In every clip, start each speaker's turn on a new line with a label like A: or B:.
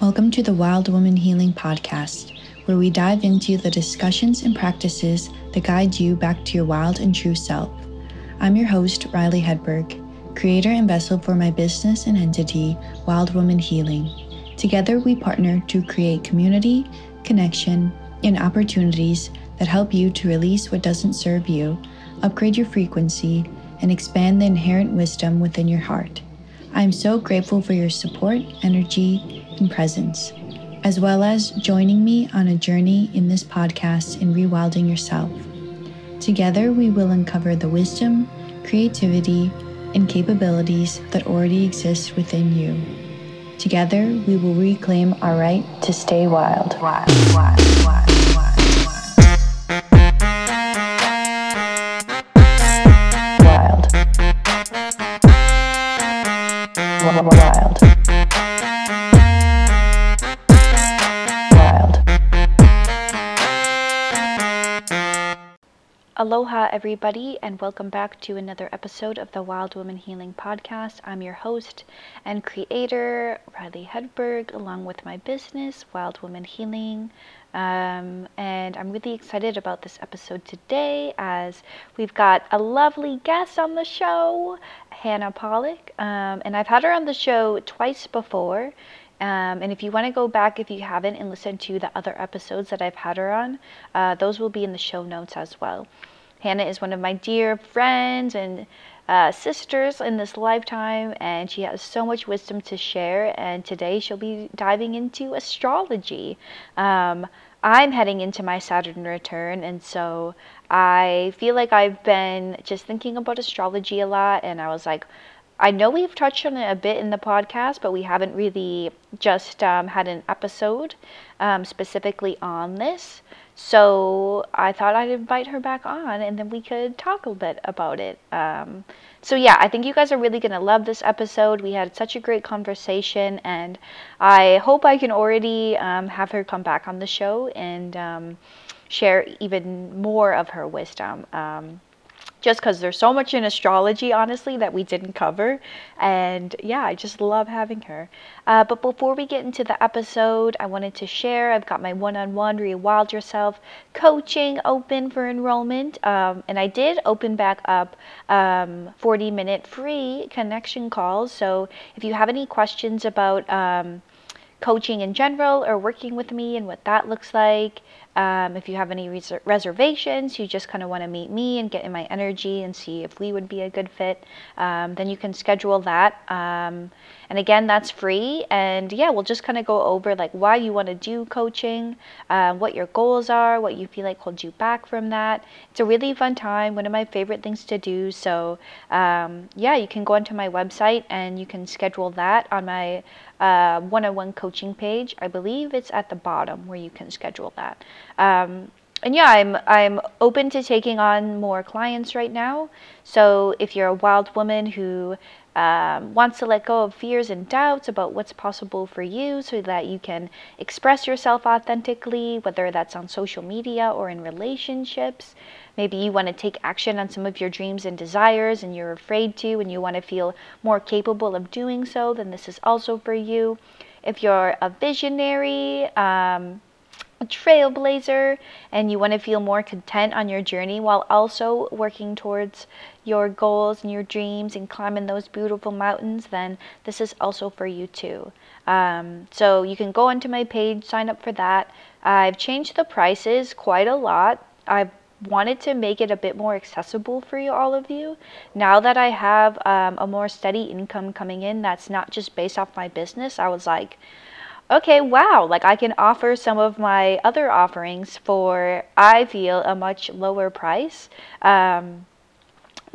A: Welcome to the Wild Woman Healing Podcast, where we dive into the discussions and practices that guide you back to your wild and true self. I'm your host, Rylee Hedberg, creator and vessel for my business and entity, Wild Woman Healing. Together, we partner to create community, connection, and opportunities that help you to release what doesn't serve you, upgrade your frequency, and expand the inherent wisdom within your heart. I'm so grateful for your support, energy, and presence, as well as joining me on a journey in this podcast in rewilding yourself. Together, we will uncover the wisdom, creativity, and capabilities that already exist within you. Together, we will reclaim our right to stay wild. Wild, wild, Wild. Wild. Aloha, everybody, and welcome back to another episode of the Wild Woman Healing Podcast. I'm your host and creator, Rylee Hedberg, along with my business, Wild Woman Healing. Um, and I'm really excited about this episode today as we've got a lovely guest on the show, Hannah Pollack. Um, and I've had her on the show twice before. Um, and if you want to go back, if you haven't, and listen to the other episodes that I've had her on, uh, those will be in the show notes as well. Hannah is one of my dear friends and uh, sisters in this lifetime, and she has so much wisdom to share. And today she'll be diving into astrology. Um, I'm heading into my Saturn return, and so I feel like I've been just thinking about astrology a lot, and I was like, I know we've touched on it a bit in the podcast, but we haven't really just um, had an episode um, specifically on this. So I thought I'd invite her back on and then we could talk a bit about it. Um, so, yeah, I think you guys are really going to love this episode. We had such a great conversation, and I hope I can already um, have her come back on the show and um, share even more of her wisdom. Just because there's so much in astrology, honestly, that we didn't cover. And yeah, I just love having her. Uh, but before we get into the episode, I wanted to share I've got my one on one Rewild Yourself coaching open for enrollment. Um, and I did open back up um, 40 minute free connection calls. So if you have any questions about, um, coaching in general or working with me and what that looks like. Um, if you have any res- reservations, you just kind of want to meet me and get in my energy and see if we would be a good fit, um, then you can schedule that. Um, and again, that's free. And yeah, we'll just kind of go over like why you want to do coaching, uh, what your goals are, what you feel like holds you back from that. It's a really fun time, one of my favorite things to do. So um, yeah, you can go onto my website and you can schedule that on my uh, one-on-one coaching page. I believe it's at the bottom where you can schedule that. Um, and yeah, I'm I'm open to taking on more clients right now. So if you're a wild woman who um, wants to let go of fears and doubts about what's possible for you so that you can express yourself authentically, whether that's on social media or in relationships. Maybe you want to take action on some of your dreams and desires and you're afraid to and you want to feel more capable of doing so, then this is also for you. If you're a visionary, um, a trailblazer and you want to feel more content on your journey while also working towards your goals and your dreams and climbing those beautiful mountains, then this is also for you too. Um, so you can go onto my page, sign up for that. I've changed the prices quite a lot. I've wanted to make it a bit more accessible for you all of you now that i have um, a more steady income coming in that's not just based off my business i was like okay, wow, like I can offer some of my other offerings for, I feel, a much lower price. Um,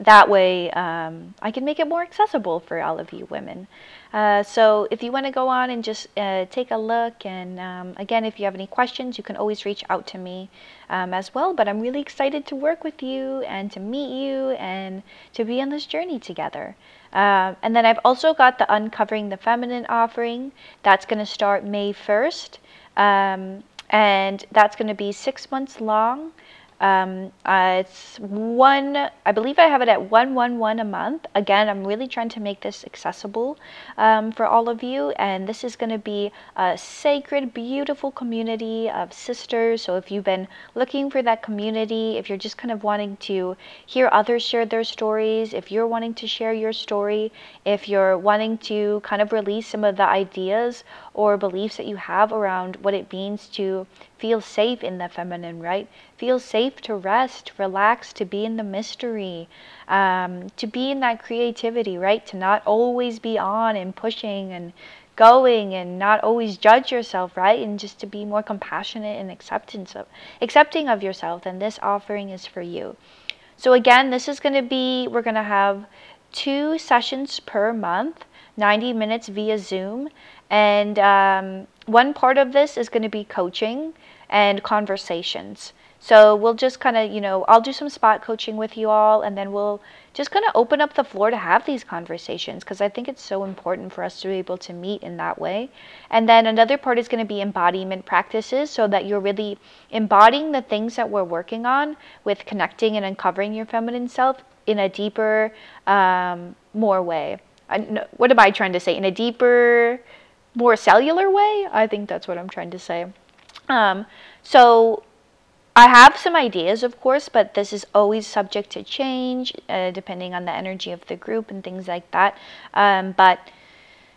A: that way, um, I can make it more accessible for all of you women. Uh, so if you want to go on and just uh, take a look, and um, again, if you have any questions, you can always reach out to me um, as well. But I'm really excited to work with you and to meet you and to be on this journey together. Um, and then I've also got the Uncovering the Feminine offering. That's going to start May 1st. Um, and that's going to be six months long. Um, uh, it's one, I believe I have it at 111 a month. Again, I'm really trying to make this accessible um, for all of you. And this is going to be a sacred, beautiful community of sisters. So if you've been looking for that community, if you're just kind of wanting to hear others share their stories, if you're wanting to share your story, if you're wanting to kind of release some of the ideas or beliefs that you have around what it means to feel safe in the feminine, right? Feel safe to rest, relax, to be in the mystery, um, to be in that creativity, right? To not always be on and pushing and going and not always judge yourself, right? And just to be more compassionate and acceptance of accepting of yourself. And this offering is for you. So again, this is going to be we're going to have two sessions per month, 90 minutes via Zoom. And um, one part of this is going to be coaching and conversations. So we'll just kind of, you know, I'll do some spot coaching with you all, and then we'll just kind of open up the floor to have these conversations because I think it's so important for us to be able to meet in that way. And then another part is going to be embodiment practices so that you're really embodying the things that we're working on with connecting and uncovering your feminine self in a deeper, um, more way. I, what am I trying to say? In a deeper, more cellular way? I think that's what I'm trying to say. Um, so I have some ideas, of course, but this is always subject to change uh, depending on the energy of the group and things like that. Um, but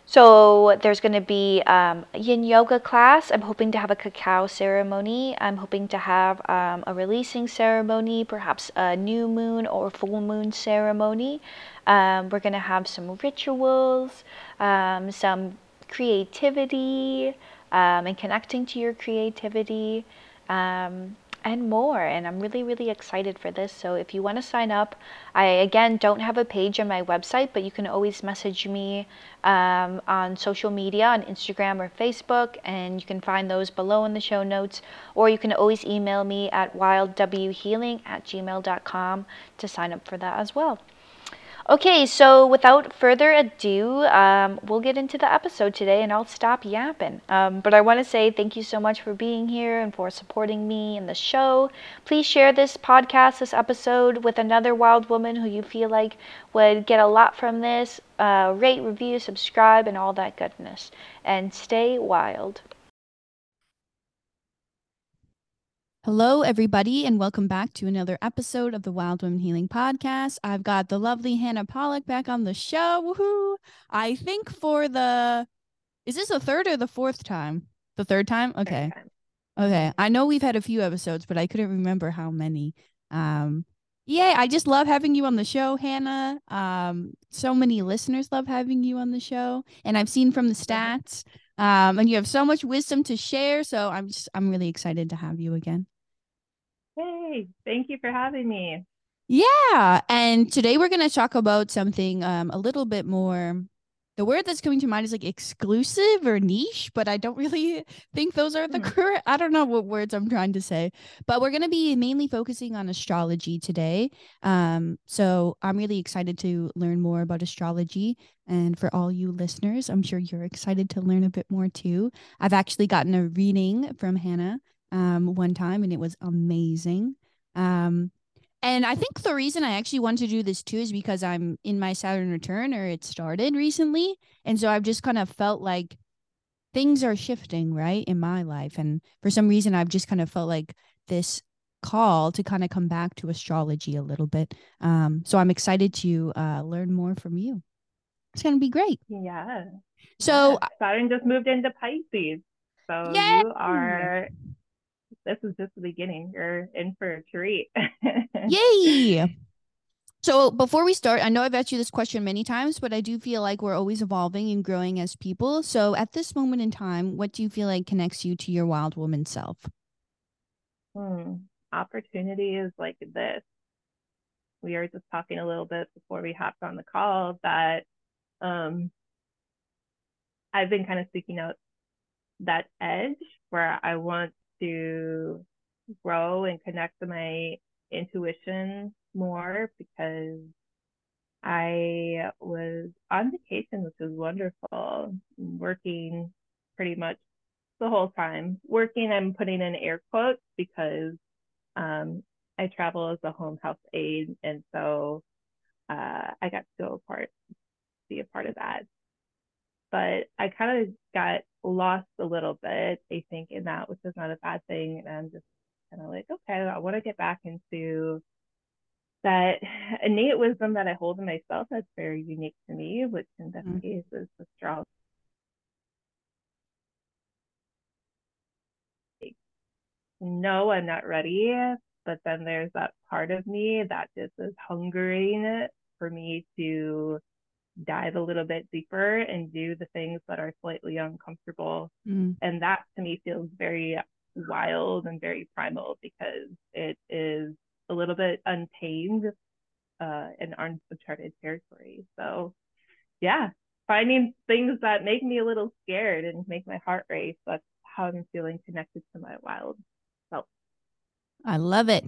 A: so there's going to be um, yin yoga class. I'm hoping to have a cacao ceremony. I'm hoping to have um, a releasing ceremony, perhaps a new moon or full moon ceremony. Um, we're going to have some rituals, um, some creativity, um, and connecting to your creativity. Um, and more. And I'm really, really excited for this. So if you want to sign up, I again don't have a page on my website, but you can always message me um, on social media, on Instagram or Facebook, and you can find those below in the show notes. Or you can always email me at wildwhealing at gmail.com to sign up for that as well. Okay, so without further ado, um, we'll get into the episode today and I'll stop yapping. Um, but I want to say thank you so much for being here and for supporting me and the show. Please share this podcast, this episode, with another wild woman who you feel like would get a lot from this. Uh, rate, review, subscribe, and all that goodness. And stay wild.
B: Hello, everybody, and welcome back to another episode of the Wild Women Healing Podcast. I've got the lovely Hannah Pollack back on the show. Woohoo! I think for the is this the third or the fourth time? The third time? Okay. Third time. Okay. I know we've had a few episodes, but I couldn't remember how many. Um yeah, I just love having you on the show, Hannah. Um, so many listeners love having you on the show, and I've seen from the stats, um, and you have so much wisdom to share. So I'm just I'm really excited to have you again.
C: Hey, thank you for having me.
B: Yeah. And today we're going to talk about something um, a little bit more. The word that's coming to mind is like exclusive or niche, but I don't really think those are the hmm. correct. I don't know what words I'm trying to say, but we're going to be mainly focusing on astrology today. Um, so I'm really excited to learn more about astrology. And for all you listeners, I'm sure you're excited to learn a bit more too. I've actually gotten a reading from Hannah um, one time, and it was amazing. Um, and I think the reason I actually want to do this too is because I'm in my Saturn return, or it started recently, and so I've just kind of felt like things are shifting right in my life, and for some reason I've just kind of felt like this call to kind of come back to astrology a little bit. Um, so I'm excited to uh, learn more from you. It's gonna be great.
C: Yeah.
B: So
C: yeah. Saturn just moved into Pisces. So Yay! you are this is just the beginning. You're in for a treat.
B: Yay! So before we start, I know I've asked you this question many times, but I do feel like we're always evolving and growing as people. So at this moment in time, what do you feel like connects you to your wild woman self?
C: Hmm. Opportunity is like this. We were just talking a little bit before we hopped on the call that um, I've been kind of seeking out that edge where I want to grow and connect to my intuition more because I was on vacation, which was wonderful, working pretty much the whole time. Working, I'm putting in air quotes because um, I travel as a home health aide, and so uh, I got to go be a part of that. But I kind of got lost a little bit, I think, in that, which is not a bad thing. And I'm just kind of like, okay, I want to get back into that innate wisdom that I hold in myself that's very unique to me, which in this mm-hmm. case is the astrology. No, I'm not ready. But then there's that part of me that just is hungering for me to dive a little bit deeper and do the things that are slightly uncomfortable. Mm. And that to me feels very wild and very primal because it is a little bit untamed uh, and uncharted territory. So, yeah, finding things that make me a little scared and make my heart race. That's how I'm feeling connected to my wild self.
B: I love it.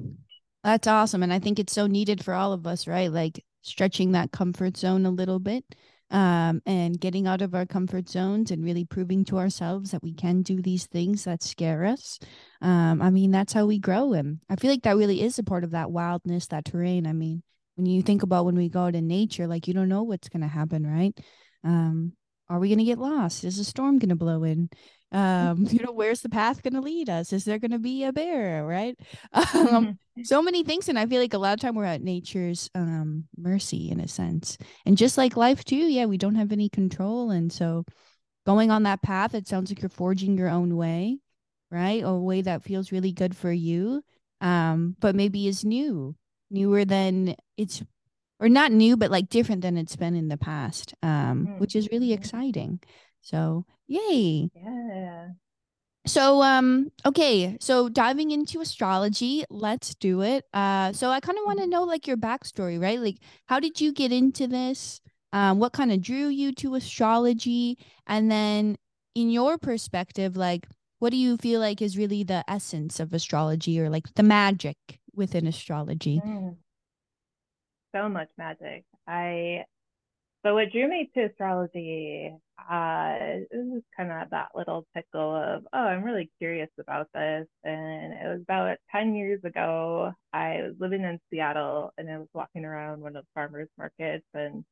B: That's awesome. And I think it's so needed for all of us, right? Like stretching that comfort zone a little bit um, and getting out of our comfort zones and really proving to ourselves that we can do these things that scare us. Um, I mean, that's how we grow. And I feel like that really is a part of that wildness, that terrain. I mean, when you think about when we go out in nature, like you don't know what's going to happen, right? Um, are we going to get lost? Is a storm going to blow in? Um, you know, where's the path going to lead us? Is there going to be a bear, right? Um, so many things. And I feel like a lot of time we're at nature's um, mercy in a sense. And just like life too, yeah, we don't have any control. And so going on that path, it sounds like you're forging your own way, right? A way that feels really good for you, um, but maybe is new, newer than it's or not new, but like different than it's been in the past, um, mm-hmm. which is really exciting. So, yay.
C: Yeah.
B: So, um, okay, so diving into astrology, let's do it. Uh, so I kind of want to mm-hmm. know like your backstory, right? Like, how did you get into this? Um, what kind of drew you to astrology? And then, in your perspective, like, what do you feel like is really the essence of astrology or like the magic within astrology?
C: Mm so much magic. I but what drew me to astrology uh this is kind of that little tickle of oh i'm really curious about this and it was about 10 years ago i was living in seattle and i was walking around one of the farmers markets and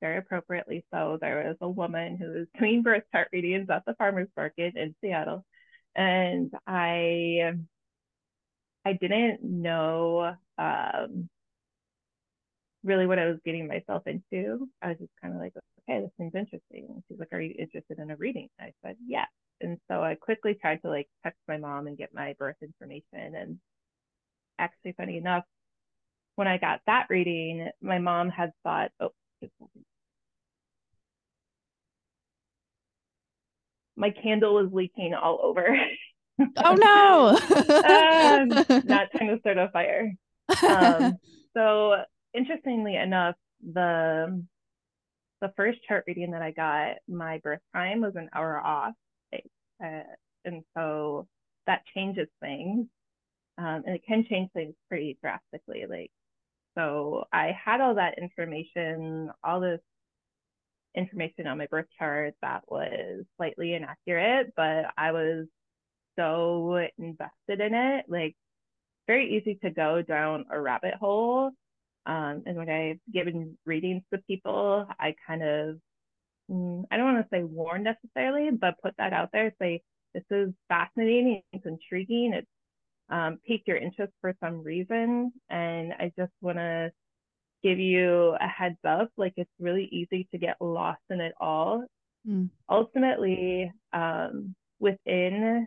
C: very appropriately so there was a woman who was doing birth chart readings at the farmers market in seattle and i i didn't know um really what I was getting myself into. I was just kind of like, okay, this seems interesting. And she's like, are you interested in a reading? I said, yes. And so I quickly tried to like text my mom and get my birth information. And actually, funny enough, when I got that reading, my mom had thought, oh, my candle was leaking all over.
B: oh no!
C: um, not trying to start a fire. Um, so interestingly enough, the the first chart reading that I got, my birth time was an hour off, uh, and so that changes things, um, and it can change things pretty drastically. Like, so I had all that information, all this information on my birth chart that was slightly inaccurate, but I was so invested in it, like very easy to go down a rabbit hole um, and when I've given readings to people, I kind of, mm, I don't want to say warn necessarily, but put that out there. Say, this is fascinating, it's intriguing, it's um, piqued your interest for some reason. And I just want to give you a heads up like, it's really easy to get lost in it all. Mm. Ultimately, um, within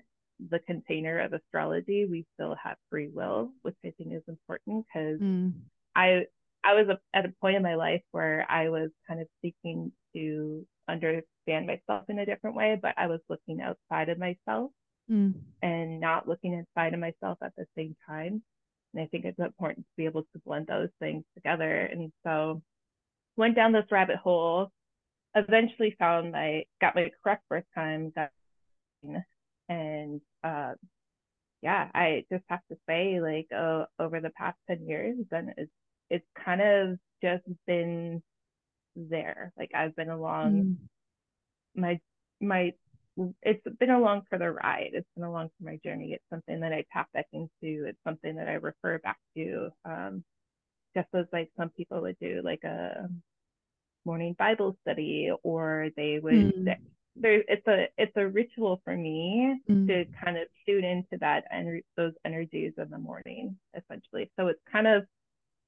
C: the container of astrology, we still have free will, which I think is important because mm. I I was a, at a point in my life where I was kind of seeking to understand myself in a different way, but I was looking outside of myself mm. and not looking inside of myself at the same time. And I think it's important to be able to blend those things together. And so went down this rabbit hole, eventually found I got my correct birth time, got and uh, yeah, I just have to say, like, uh, over the past 10 years, and it's it's kind of just been there. Like I've been along mm. my my it's been along for the ride. It's been along for my journey. It's something that I tap back into. It's something that I refer back to. Um, just as like some people would do like a morning Bible study, or they would. Mm. There, it's a it's a ritual for me mm. to kind of tune into that and those energies in the morning, essentially. So it's kind of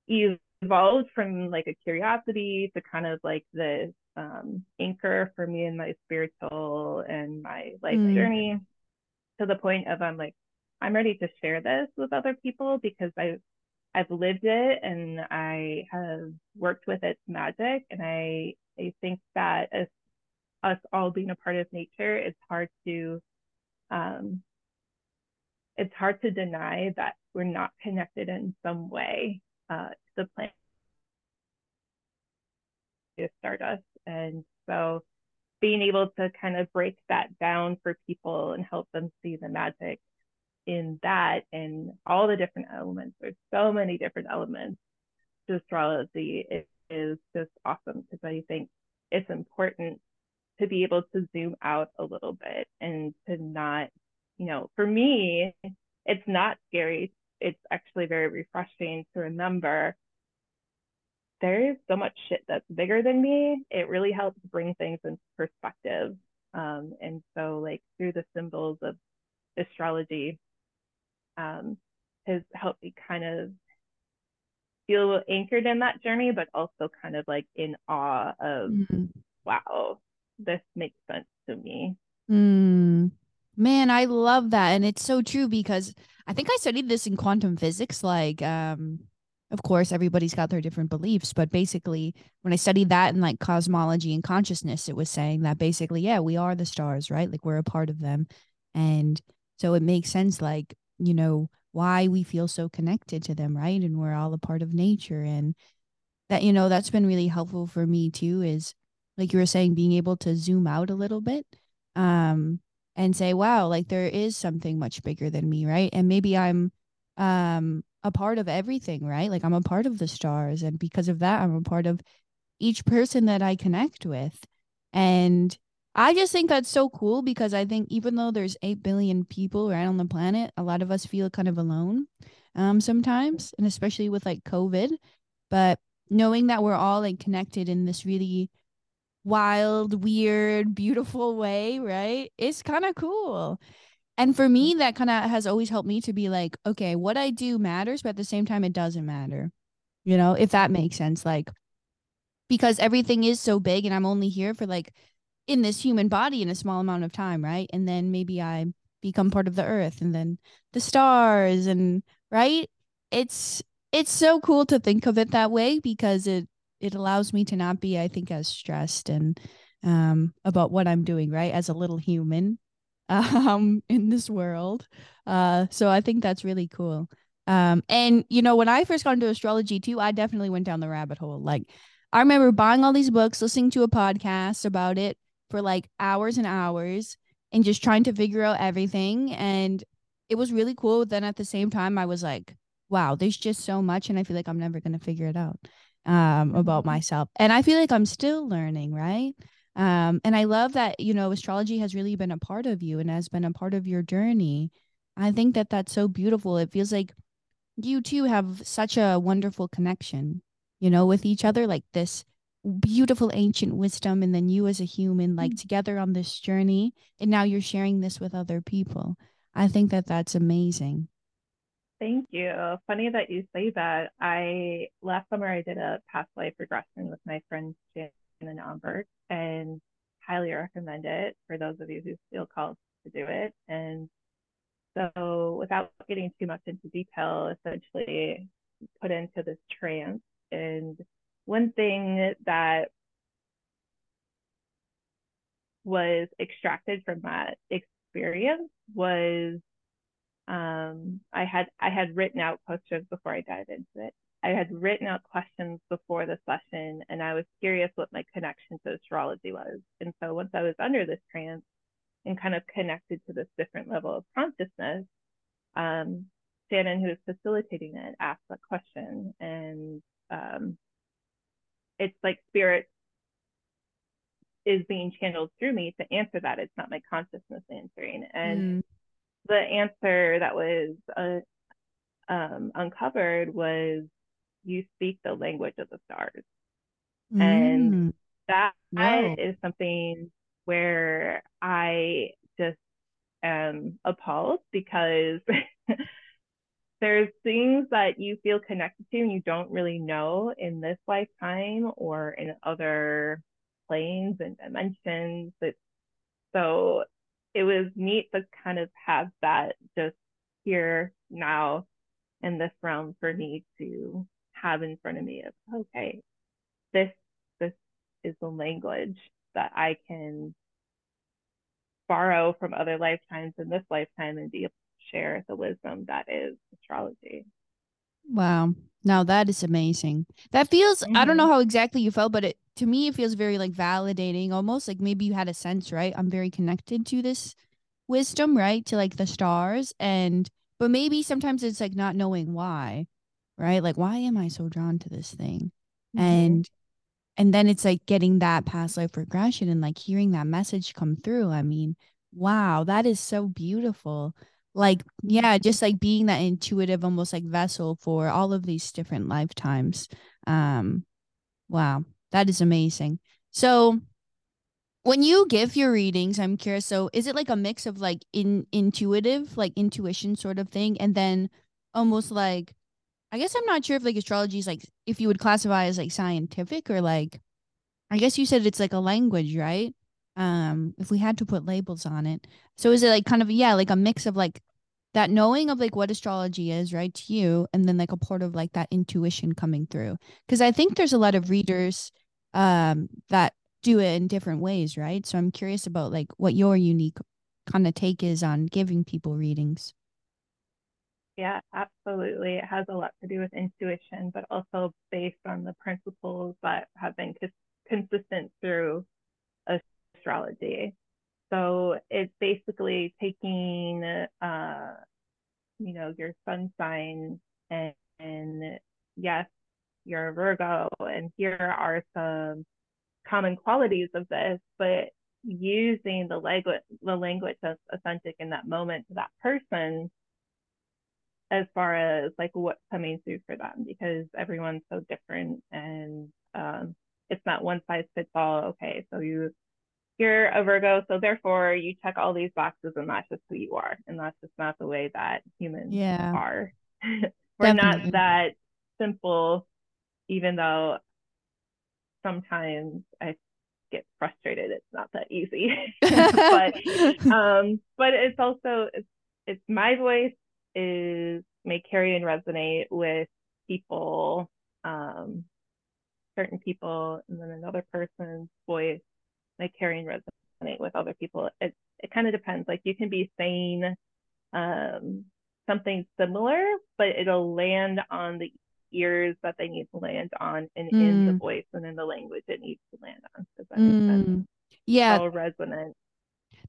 C: evolved from like a curiosity to kind of like the um, anchor for me in my spiritual and my life mm. journey to the point of I'm like, I'm ready to share this with other people because I I've lived it and I have worked with its magic and I I think that as us all being a part of nature, it's hard to um it's hard to deny that we're not connected in some way uh, to the planet to stardust and so being able to kind of break that down for people and help them see the magic in that and all the different elements. There's so many different elements to astrology. It is just awesome because I think it's important to be able to zoom out a little bit and to not, you know, for me, it's not scary. It's actually very refreshing to remember there is so much shit that's bigger than me. It really helps bring things into perspective. Um, and so, like, through the symbols of astrology, um, has helped me kind of feel anchored in that journey, but also kind of like in awe of, mm-hmm. wow, this makes sense to me.
B: Mm. Man, I love that. And it's so true because I think I studied this in quantum physics like um of course everybody's got their different beliefs but basically when i studied that in like cosmology and consciousness it was saying that basically yeah we are the stars right like we're a part of them and so it makes sense like you know why we feel so connected to them right and we're all a part of nature and that you know that's been really helpful for me too is like you were saying being able to zoom out a little bit um and say wow like there is something much bigger than me right and maybe i'm um a part of everything, right? Like I'm a part of the stars. And because of that, I'm a part of each person that I connect with. And I just think that's so cool because I think even though there's 8 billion people right on the planet, a lot of us feel kind of alone um, sometimes, and especially with like COVID. But knowing that we're all like connected in this really wild, weird, beautiful way, right? It's kind of cool. And for me, mm-hmm. that kind of has always helped me to be like, okay, what I do matters, but at the same time, it doesn't matter. You know, if that makes sense. Like, because everything is so big and I'm only here for like in this human body in a small amount of time, right? And then maybe I become part of the earth and then the stars and right? It's it's so cool to think of it that way because it it allows me to not be, I think, as stressed and um about what I'm doing, right? As a little human um in this world. Uh so I think that's really cool. Um and you know when I first got into astrology too, I definitely went down the rabbit hole. Like I remember buying all these books, listening to a podcast about it for like hours and hours and just trying to figure out everything and it was really cool. Then at the same time I was like, wow, there's just so much and I feel like I'm never going to figure it out um about mm-hmm. myself. And I feel like I'm still learning, right? Um, and I love that, you know, astrology has really been a part of you and has been a part of your journey. I think that that's so beautiful. It feels like you two have such a wonderful connection, you know, with each other, like this beautiful ancient wisdom. And then you as a human, like mm-hmm. together on this journey. And now you're sharing this with other people. I think that that's amazing.
C: Thank you. Funny that you say that. I last summer I did a past life regression with my friends friend Shannon Omberg, and highly recommend it for those of you who feel called to do it. And so, without getting too much into detail, essentially put into this trance. And one thing that was extracted from that experience was um, I had I had written out posters before I dived into it. I had written out questions before the session and I was curious what my connection to astrology was. And so once I was under this trance and kind of connected to this different level of consciousness, um, Shannon, who was facilitating it, asked that question. And um, it's like spirit is being channeled through me to answer that. It's not my consciousness answering. And
B: Mm.
C: The answer that was uh, um, uncovered was you speak the language of the stars. And
B: Mm.
C: That
B: Whoa.
C: is something where I just am appalled because there's things that you feel connected to and you don't really know in this lifetime or in other planes and dimensions. It's, so it was neat to kind of have that just here now in this realm for me to have in front of me of okay, this this is the language that I can borrow from other lifetimes in this lifetime and be able to share the wisdom that is astrology.
B: Wow. Now that is amazing. That feels I don't know how exactly you felt, but it to me it feels very like validating, almost like maybe you had a sense, right? I'm very connected to this wisdom, right? To like the stars and but maybe sometimes it's like not knowing why, right? Like why am I so drawn to this thing?
C: Mhm.
B: And and then it's like getting that past life regression and like hearing that message come through. I mean, wow, that is so beautiful. Like, yeah, just like being that intuitive, almost like vessel for all of these different lifetimes. Um, wow, that is amazing. So when you give your readings, I'm curious, so is it like a mix of like in intuitive, like intuition sort of thing, and then almost like I guess I'm not sure if like astrology is like if you would classify as like scientific or like I guess you said it's like a language, right? Um, if we had to put labels on it. So is it like kind of yeah, like a mix of like that knowing of like what astrology is, right, to you, and then like a part of like that intuition coming through? Because I think there's a lot of readers um that do it in different ways, right? So I'm curious about like what your unique kind of take is on giving people readings.
C: Yeah, absolutely. It has a lot to do with intuition, but also based on the principles that have been cons- consistent through astrology. So it's basically taking, uh, you know, your sun sign and, and yes, you're a Virgo, and here are some common qualities of this, but using the language, the language that's authentic in that moment to that person as far as like what's coming through for them because everyone's so different and um, it's not one size fits all. Okay, so you you're a Virgo, so therefore you check all these boxes and that's just who you are, and that's just not the way that humans
B: Yeah.
C: are. We're
B: Definitely.
C: not that simple, even though sometimes I get frustrated. It's not that easy, but um, but it's also it's it's my voice is may carry and resonate with people, um, certain people, and then another person's voice may carry and resonate with other people. It it kind of depends. Like you can be saying um, something similar, but it'll land on the ears that they need to land on and in the
B: Mm.
C: voice and in the language it needs to land on. Does that make sense?
B: Mm. Yeah,
C: So resonant.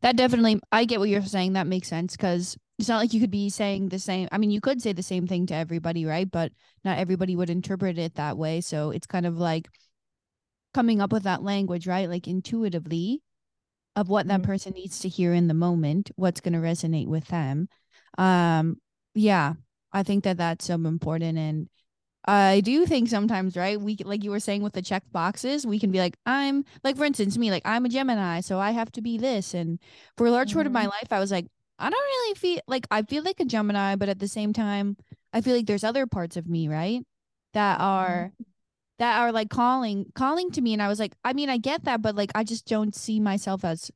B: that definitely I get what you're saying. That makes sense because it's not like you could be saying the same. I mean, you could say the same thing to everybody, right? But not everybody would interpret it that way. So it's kind of like coming up with that language, right? Like intuitively of what that
C: Mhm.
B: person needs to hear in the moment, what's going to resonate with them. Um, yeah, I think that that's so important. And I do think sometimes, right? We like you were saying with the check boxes, we can be like, I'm like, for instance, me, like I'm a Gemini, so I have to be this. And for a large part of my life, I was like, I don't really feel like I feel like a Gemini, but at the same time, I feel like there's other parts of me, right? That are that are like calling calling to me. And I was like, I mean, I get that, but like I just don't see myself as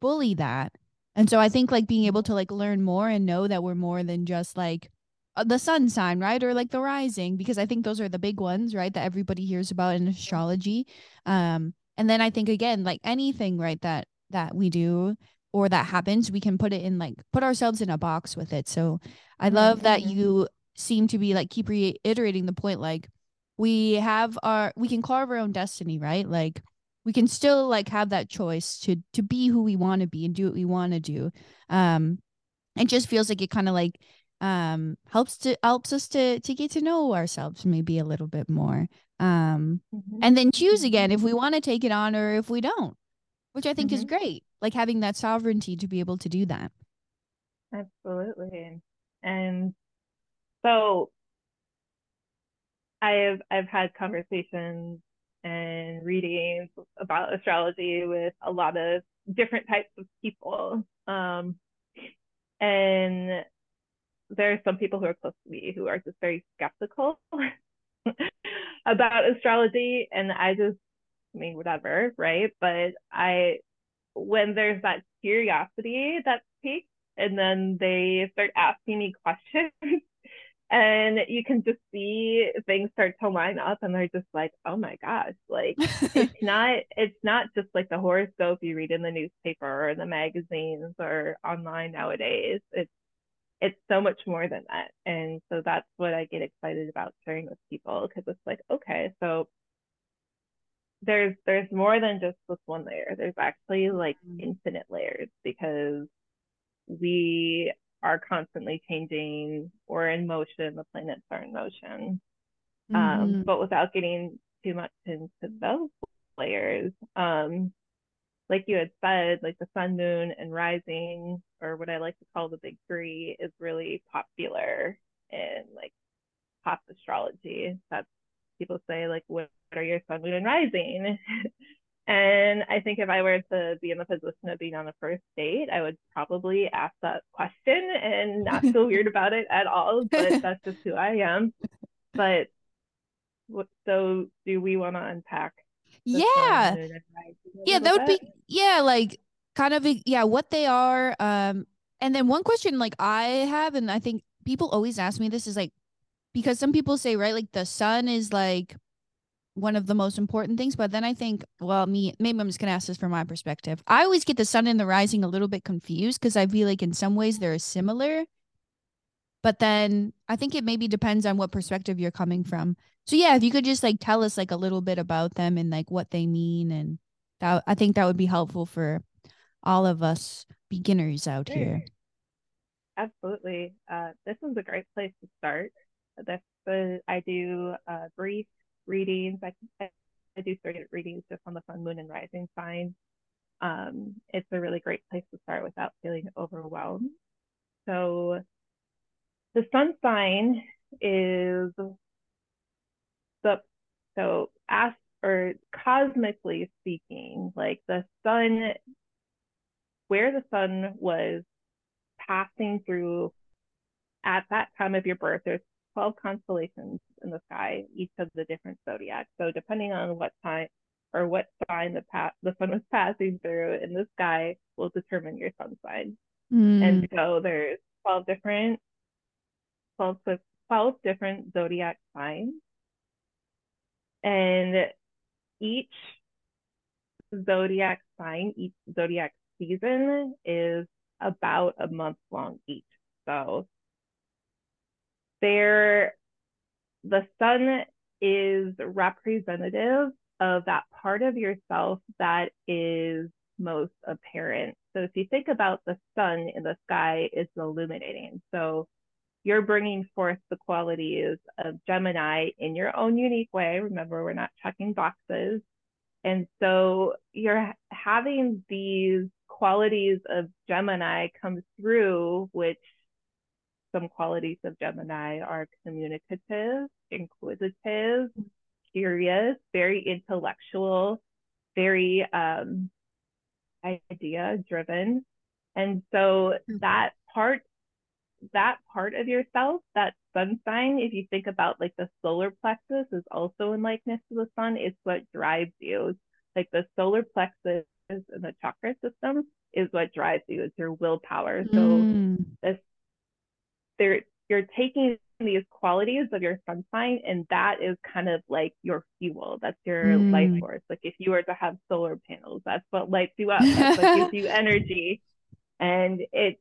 B: fully that. And so I think like being able to like learn more and know that we're more than just like uh, the sun sign, right? Or like the rising, because I think those are the big ones, right? That everybody hears about in astrology. Um, and then I think again, like anything, right, that that we do or that happens, we can put it in like put ourselves in a box with it. So I love that
C: Mhm.
B: you seem to be like keep reiterating the point, like we have our we can carve our own destiny, right? Like we can still like have that choice to to be who we want to be and do what we want to do. Um, it just feels like it kind of like um helps to helps us to to get to know ourselves maybe a little bit more um
C: Mhm.
B: and then choose again if we want to take it on or if we don't which I think is
C: Mhm.
B: great. Like having that sovereignty to be able to do that.
C: Absolutely. And so I've I've had conversations and readings about astrology with a lot of different types of people. Um, and there are some people who are close to me who are just very skeptical about astrology. And I just, I mean, whatever, right? But I, when there's that curiosity that's piqued, and then they start asking me questions and you can just see things start to line up and they're just like oh my gosh like it's not it's not just like the horoscope you read in the newspaper or the magazines or online nowadays it's it's so much more than that and so that's what i get excited about sharing with people because it's like okay so there's there's more than just this one layer there's actually like
B: Mhm.
C: infinite layers because we are constantly changing or in motion the planets are in motion. Um,
B: Mhm.
C: but without getting too much into those layers um, like you had said like the sun moon and rising or what i like to call the big three is really popular in like pop astrology. That's people say like what are your sun moon and rising and i think if i were to be in the position of being on a first date i would probably ask that question and not feel weird about it at all but that's just who i am but so do we want to unpack
B: yeah.
C: moon, and rising a
B: Yeah, that would
C: bit?
B: be yeah, like kind of yeah, what they are. Um and then one question like I have and I think people always ask me this is like because some people say right like the sun is like one of the most important things, but then I think well me maybe I'm just going to ask this from my perspective. I always get the sun and the rising a little bit confused because I feel like in some ways they're similar. But then I think it maybe depends on what perspective you're coming from. So yeah, if you could just like tell us like a little bit about them and like what they mean and that I think that would be helpful for all of us beginners out here.
C: Absolutely. Uh, this is a great place to start. This is, I do uh, brief readings. I, I do circuit readings just on the sun, moon, and rising signs. Um, it's a really great place to start without feeling overwhelmed. So, the sun sign is the so as or cosmically speaking, like the sun, where the sun was passing through at that time of your birth, there's 12 constellations in the sky, each of the different zodiacs. So depending on what time or what sign the pa- the sun was passing through in the sky will determine your sun sign.
B: Mm,
C: And so there's 12 different 12, so 12 different zodiac signs. And each zodiac sign, each zodiac season is about a month long each. So there the sun is representative of that part of yourself that is most apparent. So if you think about the sun in the sky, it's illuminating. So you're bringing forth the qualities of Gemini in your own unique way. Remember, we're not checking boxes. And so you're having these qualities of Gemini come through, which some qualities of Gemini are communicative, inquisitive, curious, very intellectual, very um, idea driven. And so that part, that part of yourself, that sun sign, if you think about like the solar plexus is also in likeness to the sun, it's what drives you. Like the solar plexus and the chakra system is what drives you. It's your willpower. So
B: mm,
C: this there you're taking these qualities of your sun sign and that is kind of like your fuel. That's your
B: Mm.
C: life force. Like if you were to have solar panels that's what lights you up. That's what gives you energy. And it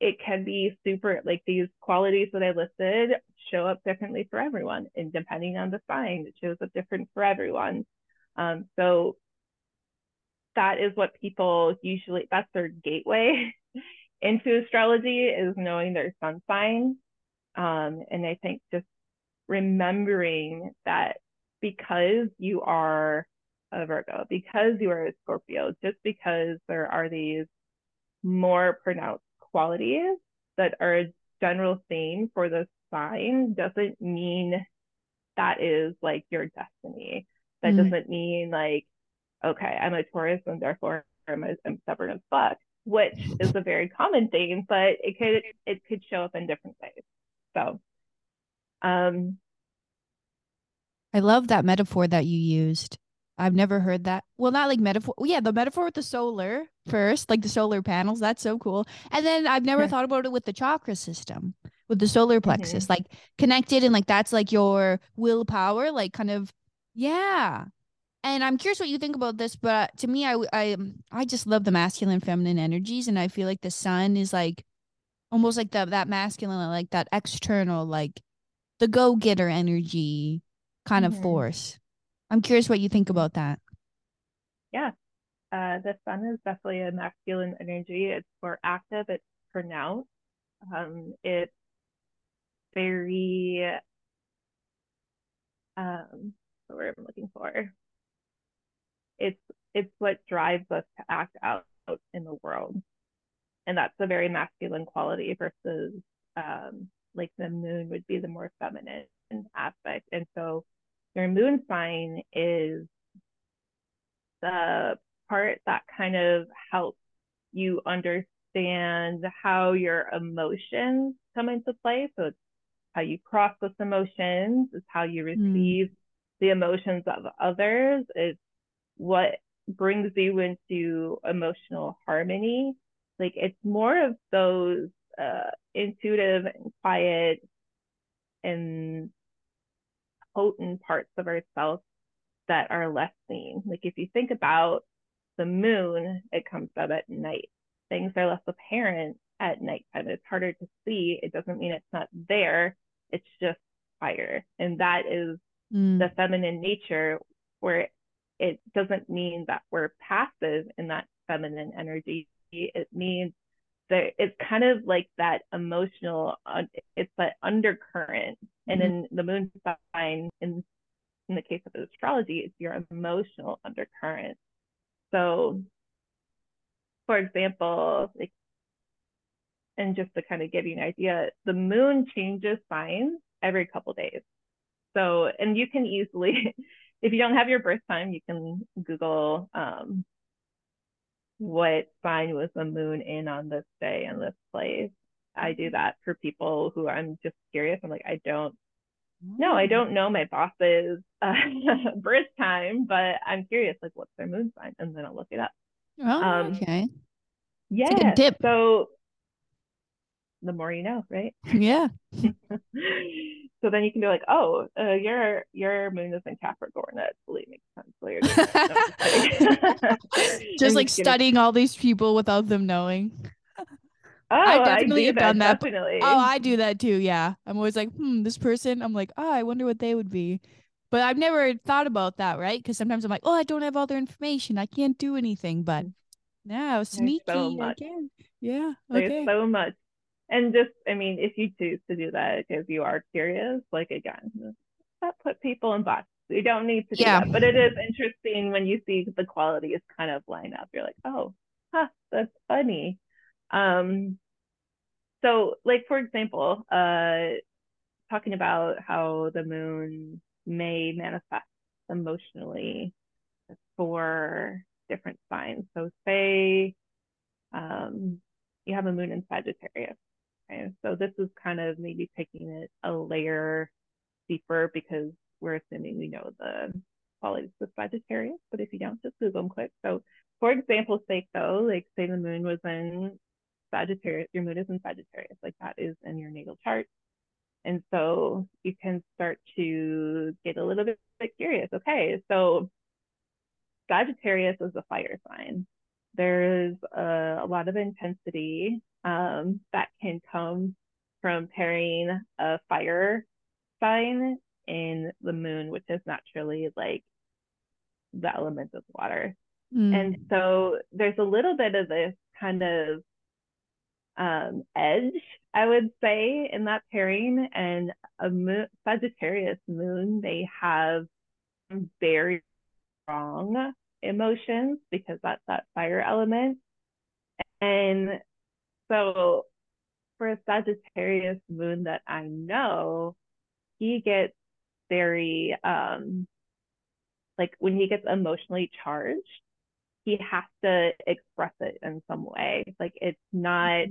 C: it can be super like these qualities that i listed show up differently for everyone and depending on the sign it shows up different for everyone. Um, so that is what people usually that's their gateway into astrology is knowing their sun sign. Um, and I think just remembering that because you are a Virgo, because you are a Scorpio, just because there are these more pronounced qualities that are a general theme for the sign doesn't mean that is like your destiny. That mm. doesn't mean like, okay, I'm a Taurus and therefore I'm, a, I'm stubborn as fuck, which is a very common thing, but it could it could show up in different ways. So, um,
B: I love that metaphor that you used. I've never heard that. Well, not like metaphor. Yeah, the metaphor with the solar first, like the solar panels. That's so cool. And then I've never thought about it with the chakra system, with the solar plexus, mm-hmm. like connected and like that's like your willpower, like kind of, yeah. And I'm curious what you think about this, but to me, I I I just love the masculine, feminine energies, and I feel like the sun is like almost like the that masculine, like that external, like the go getter energy kind mm-hmm. of force. I'm curious what you think about that.
C: Yeah. Uh, the sun is definitely a masculine energy. It's more active, it's pronounced. Um, it's very, um, the word I'm looking for. It's it's what drives us to act out in the world, and that's a very masculine quality versus um, like the moon would be the more feminine aspect. And so your moon sign is the part that kind of helps you understand how your emotions come into play. So it's how you process emotions, it's how you hmm. receive mm. the emotions of others, it's what brings you into emotional harmony. Like it's more of those uh, intuitive and quiet and potent parts of ourselves that are less seen. Like if you think about the moon, it comes up at night. Things are less apparent at nighttime. It's harder to see. It doesn't mean it's not there. It's just fire. And that is mm. the feminine nature where it doesn't mean that we're passive in that feminine energy. It means that it's kind of like that emotional, it's that undercurrent and mm-hmm. in the moon sign, in in the case of astrology, it's your emotional undercurrent. So, for example, like, and just to kind of give you an idea, the moon changes signs every couple days. So, and you can easily, if you don't have your birth time, you can Google um, what sign was the moon in on this day in this place. I do that for people who I'm just curious. I'm like, I don't no, I don't know my boss's uh, birth time, but I'm curious, like, what's their moon sign? And then I'll look it up.
B: Oh, um, okay.
C: Yeah. So the more you know, right?
B: Yeah.
C: so then you can be like, oh, uh, your your moon is in Capricorn. That totally makes sense.
B: Just like studying all these people without them knowing.
C: Oh, I definitely I have done that.
B: Definitely. Oh, I do that too. Yeah. I'm always like, hmm, this person. I'm like, oh, I wonder what they would be. But I've never thought about that, right? Because sometimes I'm like, oh, I don't have all their information. I can't do anything. But now, sneaky so. Yeah.
C: Okay. There's so much. And just, I mean, if you choose to do that because you are curious, like again, that put people in boxes. You don't need to do yeah. that. But it is interesting when you see the qualities kind of line up. You're like, oh, huh, that's funny. Um, so like for example, uh, talking about how the moon may manifest emotionally for different signs. So say um, you have a moon in Sagittarius. Okay, so this is kind of maybe taking it a layer deeper because we're assuming we know the qualities of Sagittarius, but if you don't, just Google them quick. So for example's sake though, like say the moon was in Sagittarius, your moon is in Sagittarius, like that is in your natal chart. And so you can start to get a little bit curious. Okay, so Sagittarius is a fire sign. There's a, a lot of intensity um, that can come from pairing a fire sign in the moon, which is naturally like the element of water. Mm. And so there's a little bit of this kind of um, edge, I would say, in that pairing. And a moon, Sagittarius moon, they have very strong emotions because that's that fire element. And so for a Sagittarius moon that I know, he gets very um like when he gets emotionally charged, he has to express it in some way. Like it's not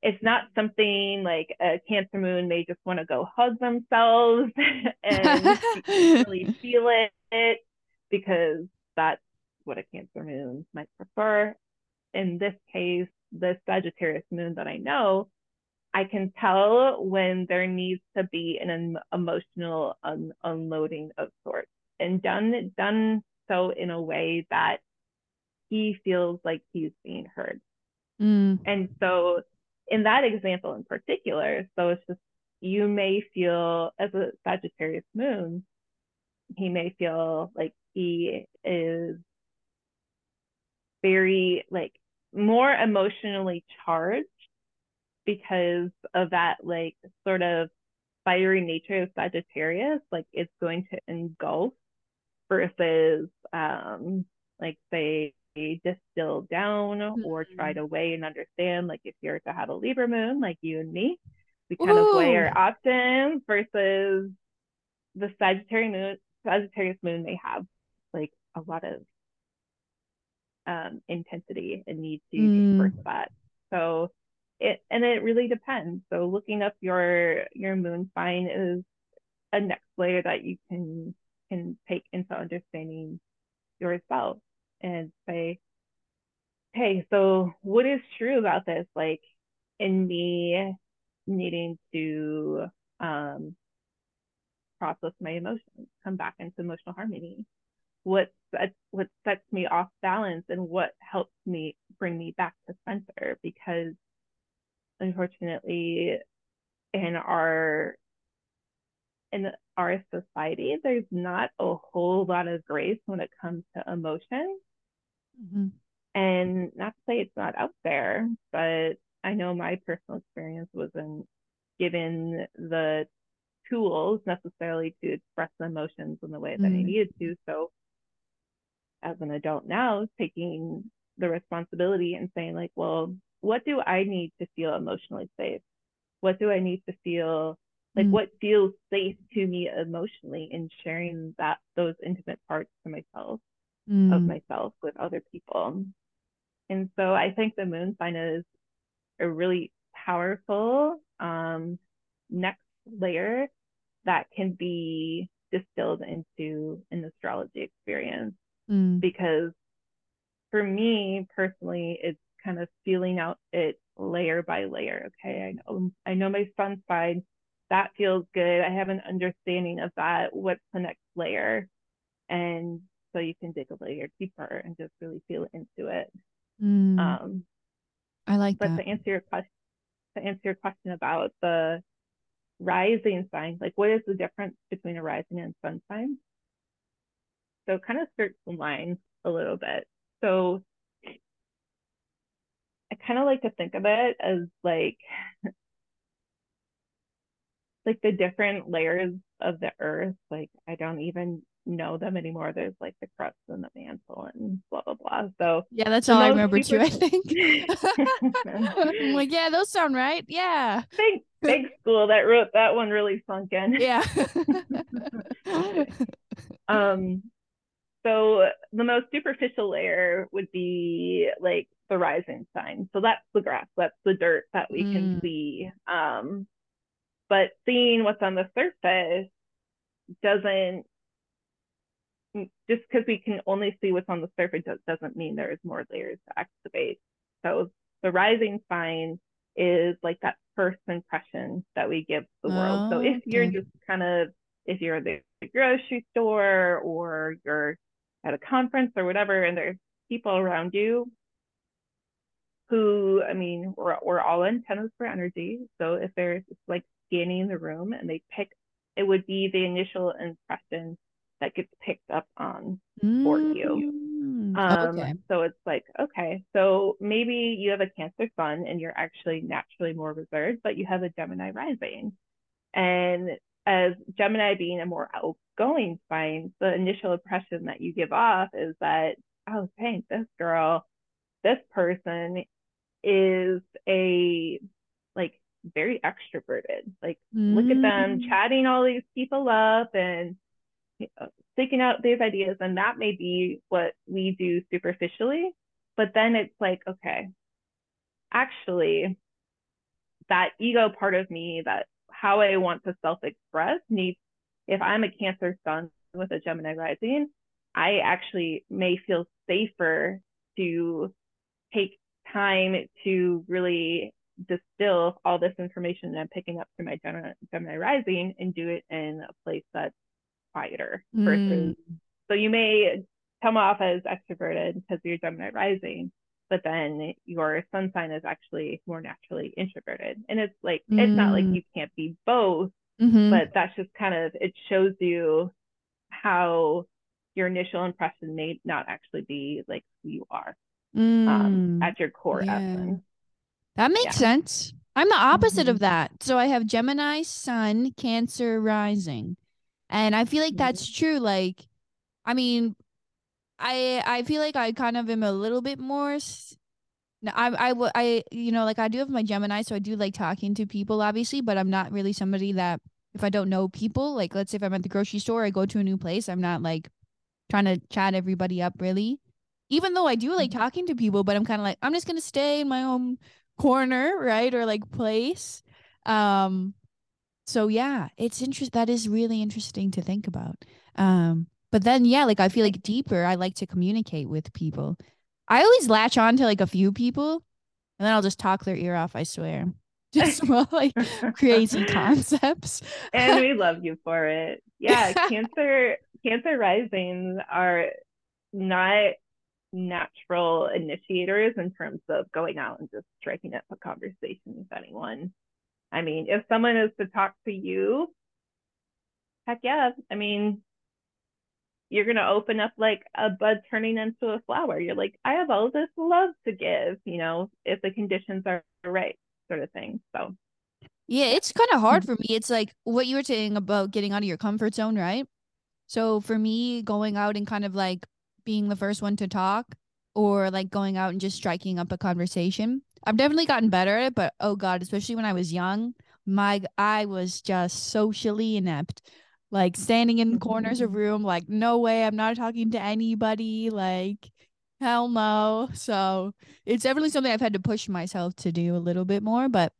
C: it's not something like a cancer moon may just want to go hug themselves and really feel it because that's what a cancer moon might prefer. In this case the sagittarius moon that i know i can tell when there needs to be an emotional un- unloading of sorts. And done done so in a way that he feels like he's being heard.
B: Mm.
C: and so in that example in particular, so it's just you may feel as a Sagittarius moon, he may feel like he is very like more emotionally charged because of that like sort of fiery nature of Sagittarius, like it's going to engulf versus um like say distill down mm-hmm. or try to weigh and understand. Like if you're to have a Libra moon, like you and me, we kind Ooh. of weigh our options versus the Sagittarius moon. Sagittarius moon may have like a lot of um, intensity and need to mm. express that. So it and it really depends. So looking up your your moon sign is a next layer that you can can take into understanding yourself and say, hey, so what is true about this? Like in me needing to um, process my emotions, come back into emotional harmony. What sets, what sets me off balance and what helps me bring me back to center? Because unfortunately, in our in our society, there's not a whole lot of grace when it comes to emotion. Mm-hmm. And not to say it's not out there, but I know my personal experience wasn't given the tools necessarily to express the emotions in the way that mm-hmm. I needed to. So as an adult now, taking the responsibility and saying like, well, what do I need to feel emotionally safe? What do I need to feel like mm. what feels safe to me emotionally in sharing that those intimate parts to myself mm. of myself with other people. And so I think the moon sign is a really powerful um, next layer that can be distilled into an astrology experience. Mm. Because for me personally, it's kind of feeling out it layer by layer. Okay, I know I know my sun sign. That feels good. I have an understanding of that. What's the next layer? And so you can dig a layer deeper and just really feel into it.
B: Mm. Um, I like
C: but
B: that.
C: to answer your question, to answer your question about the rising sign, like what is the difference between a rising and sun sign? So kind of skirt the lines a little bit. So I kind of like to think of it as like like the different layers of the earth. Like I don't even know them anymore. There's like the crust and the mantle and blah blah blah. So
B: yeah, that's all I remember super... too. I think. I'm like, yeah, those sound right. Yeah.
C: Big big school that wrote that one really sunk in.
B: Yeah.
C: um. So the most superficial layer would be like the rising sign. So that's the grass. That's the dirt that we mm. can see. Um. But seeing what's on the surface doesn't just because we can only see what's on the surface doesn't mean there is more layers to activate. So the rising sign is like that first impression that we give the world. so if you're just kind of if you're at the grocery store or you're at a conference or whatever, and there's people around you who, I mean, we're, we're all antennas for energy. So if there's like scanning the room and they pick, it would be the initial impression that gets picked up on mm. for you. Mm, um, okay. So it's like, okay, so maybe you have a Cancer sun and you're actually naturally more reserved, but you have a Gemini rising. And as Gemini being a more outgoing sign, the initial impression that you give off is that, oh, dang, this girl, this person is a like very extroverted. Like, mm-hmm. look at them mm. chatting all these people up and you know, out these ideas. And that may be what we do superficially. But then it's like, okay, actually, that ego part of me, that how I want to self express needs, if I'm a Cancer sun with a Gemini rising, I actually may feel safer to take time to really distill all this information that I'm picking up through my Gemini, Gemini rising and do it in a place that's quieter mm. versus so you may come off as extroverted because you're Gemini rising, but then your sun sign is actually more naturally introverted. And it's like mm. it's not like mm. you can't be both, mm-hmm. but that's just kind of it shows you how your initial impression may not actually be like who you are um, mm. um, at your core yeah. essence.
B: That makes yeah. sense. I'm the opposite mm-hmm. of that. So I have Gemini, Sun, Cancer, Rising. And I feel like mm-hmm. that's true. Like, I mean, I I feel like I kind of am a little bit more. No, I I I you know like I do have my Gemini, so I do like talking to people, obviously, but I'm not really somebody that if I don't know people, like let's say if I'm at the grocery store, I go to a new place, I'm not like trying to chat everybody up really. Even though I do like mm-hmm. talking to people, but I'm kind of like I'm just gonna stay in my own corner, right, or like place. Um, so yeah, it's interest. That is really interesting to think about. Um, but then, yeah, like I feel like deeper, I like to communicate with people. I always latch on to like a few people and then I'll just talk their ear off, I swear. Just about like crazy concepts.
C: and we love you for it. Yeah, cancer cancer risings are not natural initiators in terms of going out and just striking up a conversation with anyone. I mean, if someone is to talk to you, heck yeah. I mean, you're going to open up like a bud turning into a flower. You're like, I have all this love to give, you know, if the conditions are right, sort of thing. So,
B: yeah, it's kind of hard mm-hmm. for me. It's like what you were saying about getting out of your comfort zone, right? So, for me, going out and kind of like being the first one to talk or like going out and just striking up a conversation, I've definitely gotten better at it. But oh God, especially when I was young, my I was just socially inept like standing in corners of room like no way i'm not talking to anybody like hell no. So it's definitely something i've had to push myself to do a little bit more but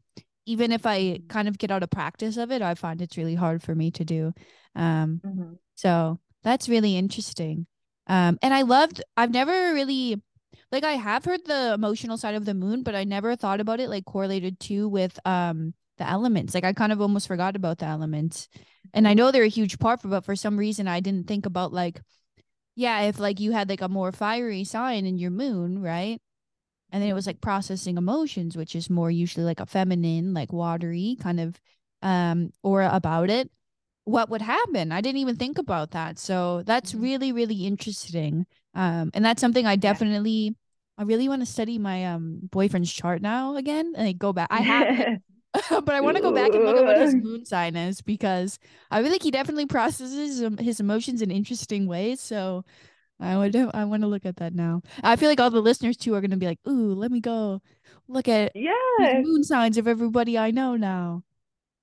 B: even if i kind of get out of practice of it i find it's really hard for me to do. Um mm-hmm. so that's really interesting. Um and i loved i've never really like i have heard the emotional side of the moon but i never thought about it like correlated to with um the elements. Like I kind of almost forgot about the elements. And I know they're a huge part for but for some reason I didn't think about like yeah, if like you had like a more fiery sign in your moon, right? And then it was like processing emotions, which is more usually like a feminine, like watery kind of um or about it. What would happen? I didn't even think about that. So that's mm-hmm. really, really interesting. Um, and that's something I definitely I really want to study my um boyfriend's chart now again and like go back. I have but I want to go back and look at what his moon sign is because I feel like he definitely processes his emotions in interesting ways. So I would I want to look at that now. I feel like all the listeners too are going to be like, "Ooh, let me go look at
C: yeah
B: moon signs of everybody I know now."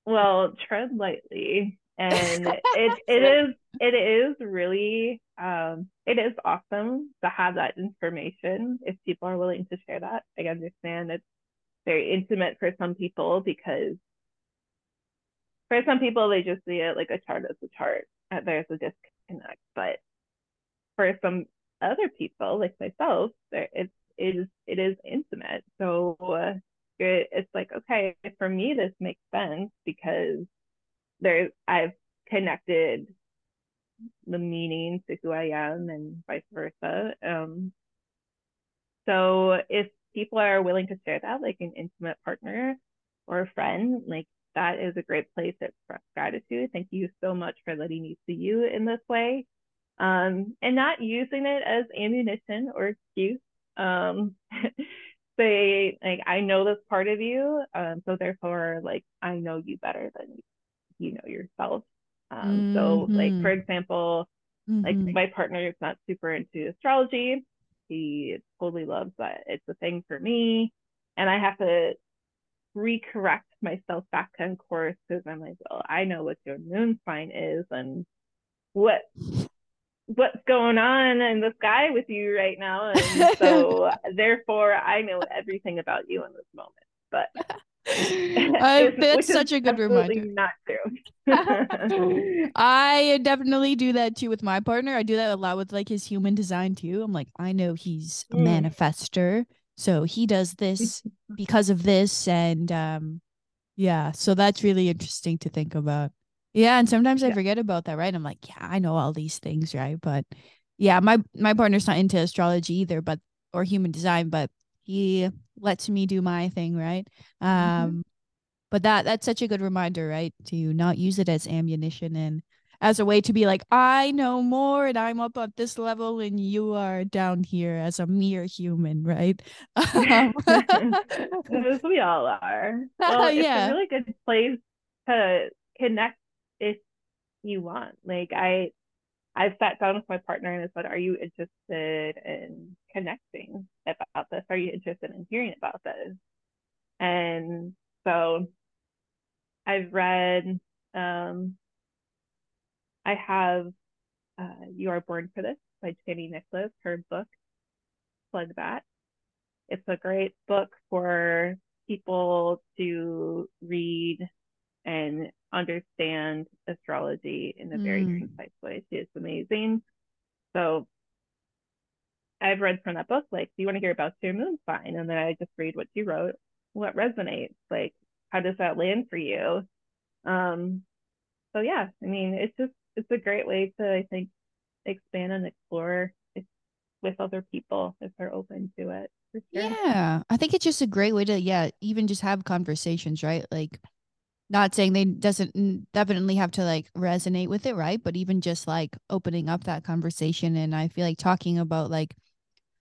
C: Well, tread lightly, and it it is it is really um it is awesome to have that information if people are willing to share that. I understand it's very intimate for some people because for some people they just see it like a chart as a chart there's a disconnect but for some other people like myself there it is it is intimate. So uh, it, it's like okay for me this makes sense because there's i've connected the meaning to who i am and vice versa um so if people are willing to share that, like an intimate partner or a friend, like that is a great place to express gratitude. Thank you so much for letting me see you in this way. Um, and not using it as ammunition or excuse. Um, say like I know this part of you, um, so therefore like I know you better than you know yourself. Um, so, like
B: Mhm.
C: for example, like
B: Mhm.
C: my partner is not super into astrology. He totally loves that it's a thing for me, and I have to recorrect myself back on course because I'm like, well, I know what your moon sign is and what what's going on in the sky with you right now, and so therefore I know everything about you in this moment. But Is-
B: that's such a good reminder.
C: Not true.
B: I definitely do that too with my partner. I do that a lot with like his human design too. I'm like, I know he's a
C: Mm.
B: manifester, so he does this because of this, and um, yeah. So that's really interesting to think about. Yeah, and sometimes I forget about that, right? I'm like, yeah, I know all these things, right? But yeah, my my partner's not into astrology either, but or human design, but he lets me do my thing, right? Um,
C: Mhm.
B: but that that's such a good reminder, right? To not use it as ammunition and as a way to be like, I know more and I'm up at this level and you are down here as a mere human, right? Um,
C: As we all are. Well, it's
B: Yeah.
C: a really good place to connect if you want. Like I I've sat down with my partner and I said, Are you interested in connecting about this? Are you interested in hearing about this? And so I've read um I have uh, You Are Born for This by Chani Nicholas, her book, Plug That. It's a great book for people to read and understand astrology in a very
B: Mm.
C: concise way. She is amazing. So I've read from that book, like, do you want to hear about your moon sign? And then I just read what she wrote, what resonates, like, how does that land for you? Um, so yeah, I mean, it's just it's a great way to I think expand and explore it with other people if they're open to it. Sure.
B: Yeah, I think it's just a great way to yeah, even just have conversations, right? Like not saying they doesn't definitely have to like resonate with it, right? But even just like opening up that conversation and I feel like talking about like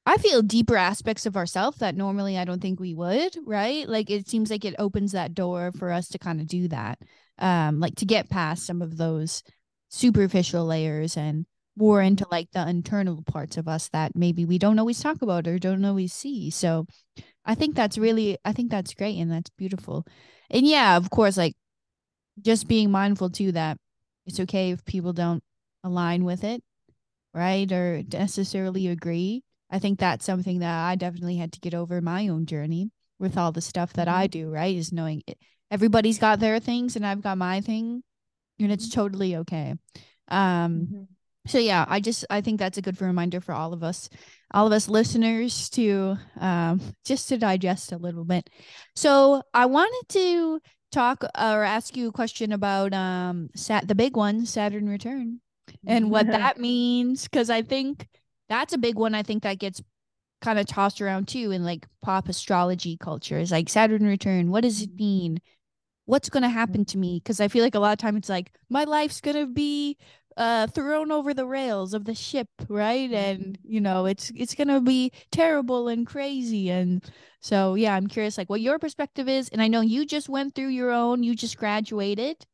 B: I feel deeper aspects of ourselves that normally I don't think we would, right? Like it seems like it opens that door for us to kind of do that. Um like to get past some of those superficial layers and more into like the internal parts of us that maybe we don't always talk about or don't always see. So I think that's really I think that's great and that's beautiful. And yeah, of course like just being mindful too that it's okay if people don't align with it, right? Or necessarily agree. I think that's something that I definitely had to get over my own journey with all the stuff that I do, right? Is knowing it, everybody's got their things and I've got my thing and it's totally okay. Um
C: Mhm.
B: So yeah, I just I think that's a good reminder for all of us, all of us listeners to um just to digest a little bit. So I wanted to talk or ask you a question about um sat the big one, Saturn return, and what that means because I think that's a big one. I think that gets kind of tossed around too in like pop astrology culture. Is like Saturn return. What does it mean? What's going to happen to me? Because I feel like a lot of time it's like my life's going to be uh thrown over the rails of the ship right? And you know it's it's gonna be terrible and crazy. And so yeah i'm curious like what your perspective is. And i know you just went through your own you just graduated.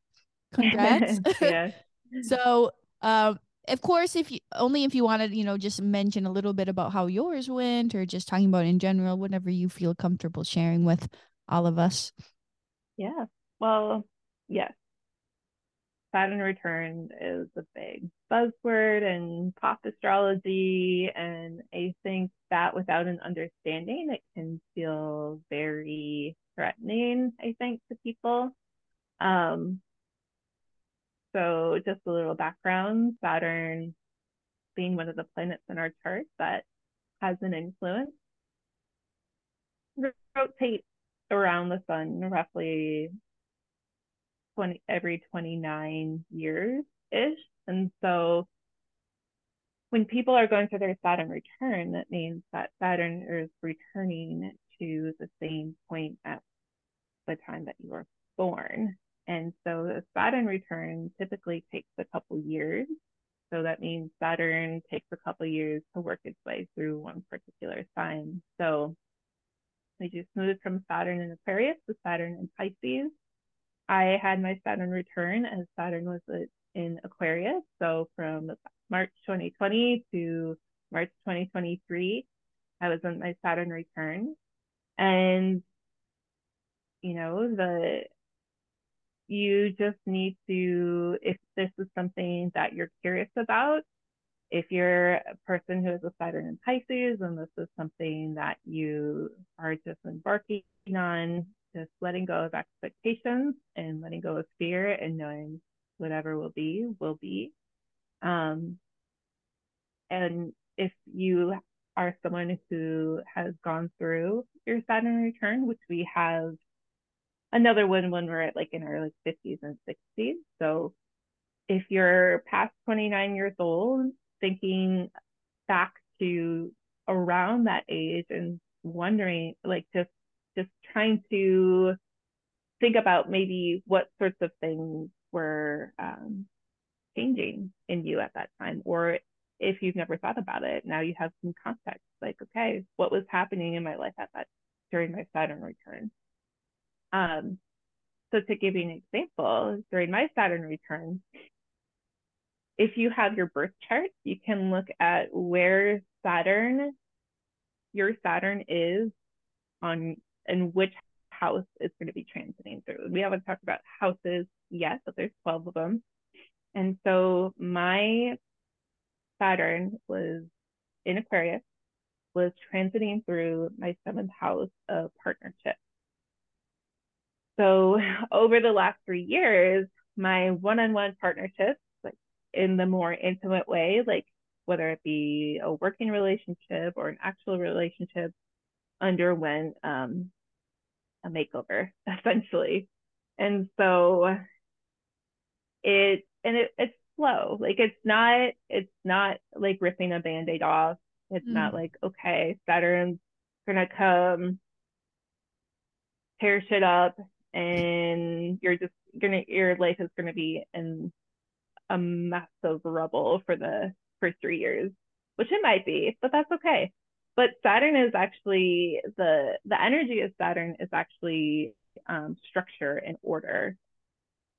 B: Congrats.
C: Yeah.
B: so um of course if you only if you wanted you know just mention a little bit about how yours went or just talking about in general whatever you feel comfortable sharing with all of us.
C: Yeah. Well, yes. Saturn return is a big buzzword in pop astrology, and I think that without an understanding, it can feel very threatening, I think, to people. Um, so just a little background, Saturn being one of the planets in our chart that has an influence, rotates around the sun roughly 20 every 29 years ish. And so when people are going through their Saturn return, that means that Saturn is returning to the same point at the time that you were born. And so the Saturn return typically takes a couple years. So that means Saturn takes a couple years to work its way through one particular sign. So we just moved from Saturn in Aquarius to Saturn in Pisces. I had my Saturn return as Saturn was in Aquarius. So from March 2020 to March 2023, I was in my Saturn return. And, you know, the, you just need to, if this is something that you're curious about, if you're a person who has a Saturn in Pisces and this is something that you are just embarking on, just letting go of expectations and letting go of fear and knowing whatever will be, will be. Um, and if you are someone who has gone through your Saturn return, which we have another one when we're at like in our like 50s and 60s. So if you're past 29 years old, thinking back to around that age and wondering like just just trying to think about maybe what sorts of things were um, changing in you at that time or if you've never thought about it now you have some context like okay what was happening in my life at that during my saturn return? Um so to give you an example during my saturn return if you have your birth chart you can look at where saturn your saturn is on and which house is going to be transiting through. We haven't talked about houses yet, but there's 12 of them. And so my Saturn was in Aquarius, was transiting through my seventh house of partnership. So over the last three years, my one-on-one partnerships, like in the more intimate way, like whether it be a working relationship or an actual relationship, underwent um, a makeover essentially. And so it and it, it's slow. Like it's not it's not like ripping a band-aid off. It's mm. not like, okay, Saturn's gonna come tear shit up and you're just gonna your life is gonna be in a mess of rubble for the first three years, which it might be, but that's okay but Saturn is actually the the energy of Saturn is actually um, structure and order.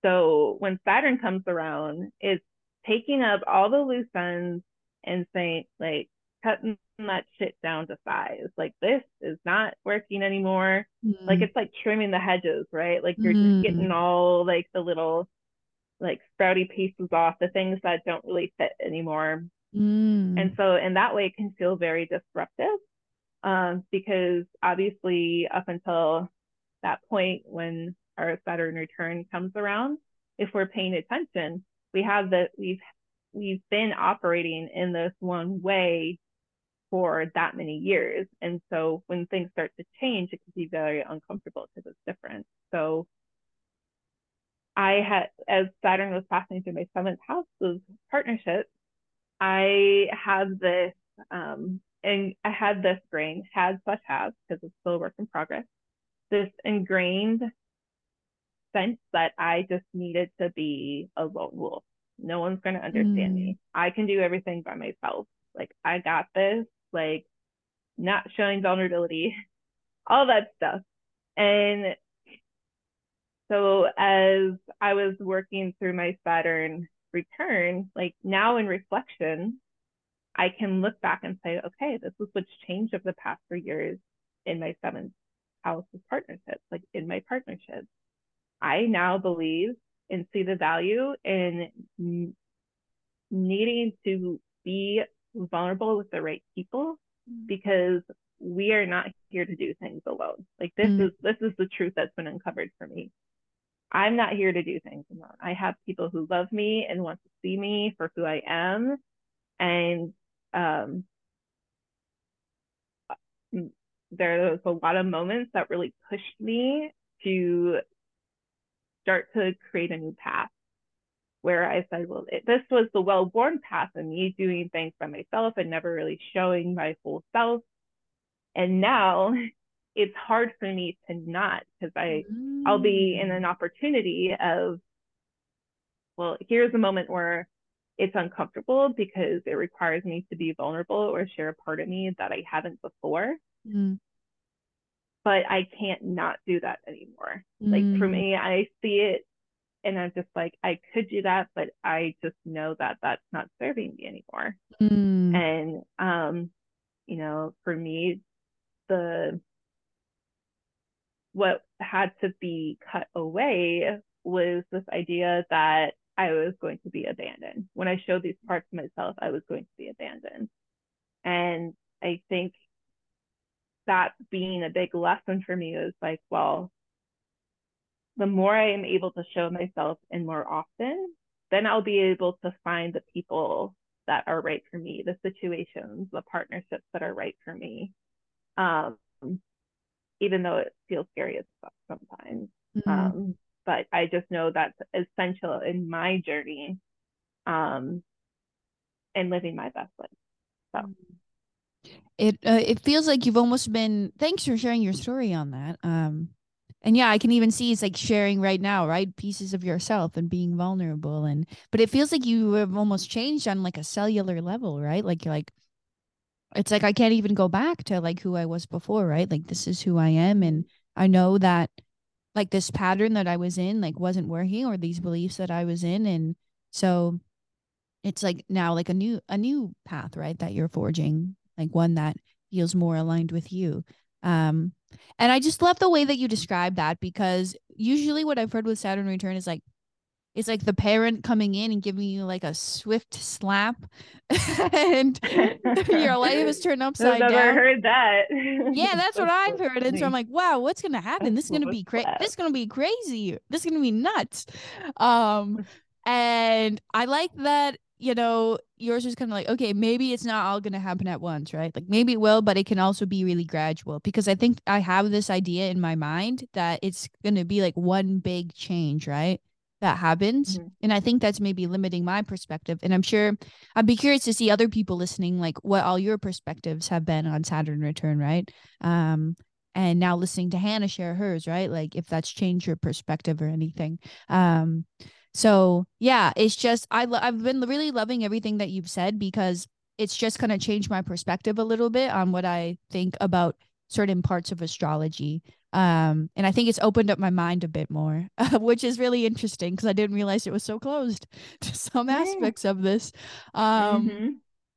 C: So when Saturn comes around, it's taking up all the loose ends and saying like cutting that shit down to size. Like this is not working anymore. Mm. Like it's like trimming the hedges, right? Like you're mm. just getting all like the little like sprouty pieces off, the things that don't really fit anymore. Mm. And so in that way, it can feel very disruptive um, because obviously up until that point when our Saturn return comes around, if we're paying attention, we have that we've we've been operating in this one way for that many years. And so when things start to change, it can be very uncomfortable because it's different. So I had, as Saturn was passing through my seventh house of partnerships, I had this, um, and I had this brain, had slash have, because it's still a work in progress, this ingrained sense that I just needed to be a lone wolf. No one's going to understand mm. me. I can do everything by myself. Like, I got this, like, not showing vulnerability, all that stuff. And so as I was working through my Saturn return, like now in reflection, I can look back and say, okay, this is what's changed over the past three years in my seventh house of partnerships, like in my partnerships. I now believe and see the value in needing to be vulnerable with the right people mm. because we are not here to do things alone. Like this mm. is this is the truth that's been uncovered for me. I'm not here to do things alone. I have people who love me and want to see me for who I am. And um, there was a lot of moments that really pushed me to start to create a new path where I said, well, it, this was the well worn path of me doing things by myself and never really showing my full self. And now it's hard for me to not because I mm. I'll be in an mm. opportunity of well, here's a moment where it's uncomfortable because it requires me to be vulnerable or share a part of me that I haven't before. Mm. But I can't not do that anymore. Mm. Like for mm. me, I see it and I'm just like, I could do that, but I just know that that's not serving me anymore.
B: Mm.
C: And, um, you know, for me, the, what had to be cut away was this idea that I was going to be abandoned. When I showed these parts of myself, I was going to be abandoned. And I think that being a big lesson for me is like, well, the more I am able to show myself and more often, then I'll be able to find the people that are right for me, the situations, the partnerships that are right for me. Um, even though it feels scary as fuck sometimes. Mm-hmm. Um, but I just know that's essential in my journey um, and living my best life. So
B: it uh, it feels like you've almost been thanks for sharing your story on that. Um, and yeah, I can even see it's like sharing right now, right? Pieces of yourself and being vulnerable and but it feels like you have almost changed on like a cellular level, right? Like you're like it's like I can't even go back to like who I was before, right? Like this is who I am. And I know that like this pattern that I was in like wasn't working or these beliefs that I was in. And so it's like now like a new a new path right that you're forging like one that feels more aligned with you. Um and I just love the way that you describe that because usually what I've heard with Saturn return is like it's like the parent coming in and giving you like a swift slap and your life is turned upside
C: down.
B: Never
C: down. heard that.
B: Yeah, that's what I've heard. And so I'm like, wow, what's gonna happen? This is gonna be crazy. This is gonna be crazy. This is gonna be nuts. Um and I like that, you know, yours is kind of like, okay, maybe it's not all gonna happen at once, right? Like maybe it will, but it can also be really gradual because I think I have this idea in my mind that it's gonna be like one big change, right? That happens. Mm-hmm. and i think that's maybe limiting my perspective. And i'm sure i'd be curious to see other people listening like what all your perspectives have been on saturn return right? Um and now listening to hannah share hers right? Like if that's changed your perspective or anything. Um so yeah it's just i lo- i've been really loving everything that you've said because it's just kind of changed my perspective a little bit on what i think about certain parts of astrology um and i think it's opened up my mind a bit more uh, which is really interesting because i didn't realize it was so closed to some yeah. aspects of this um mm-hmm.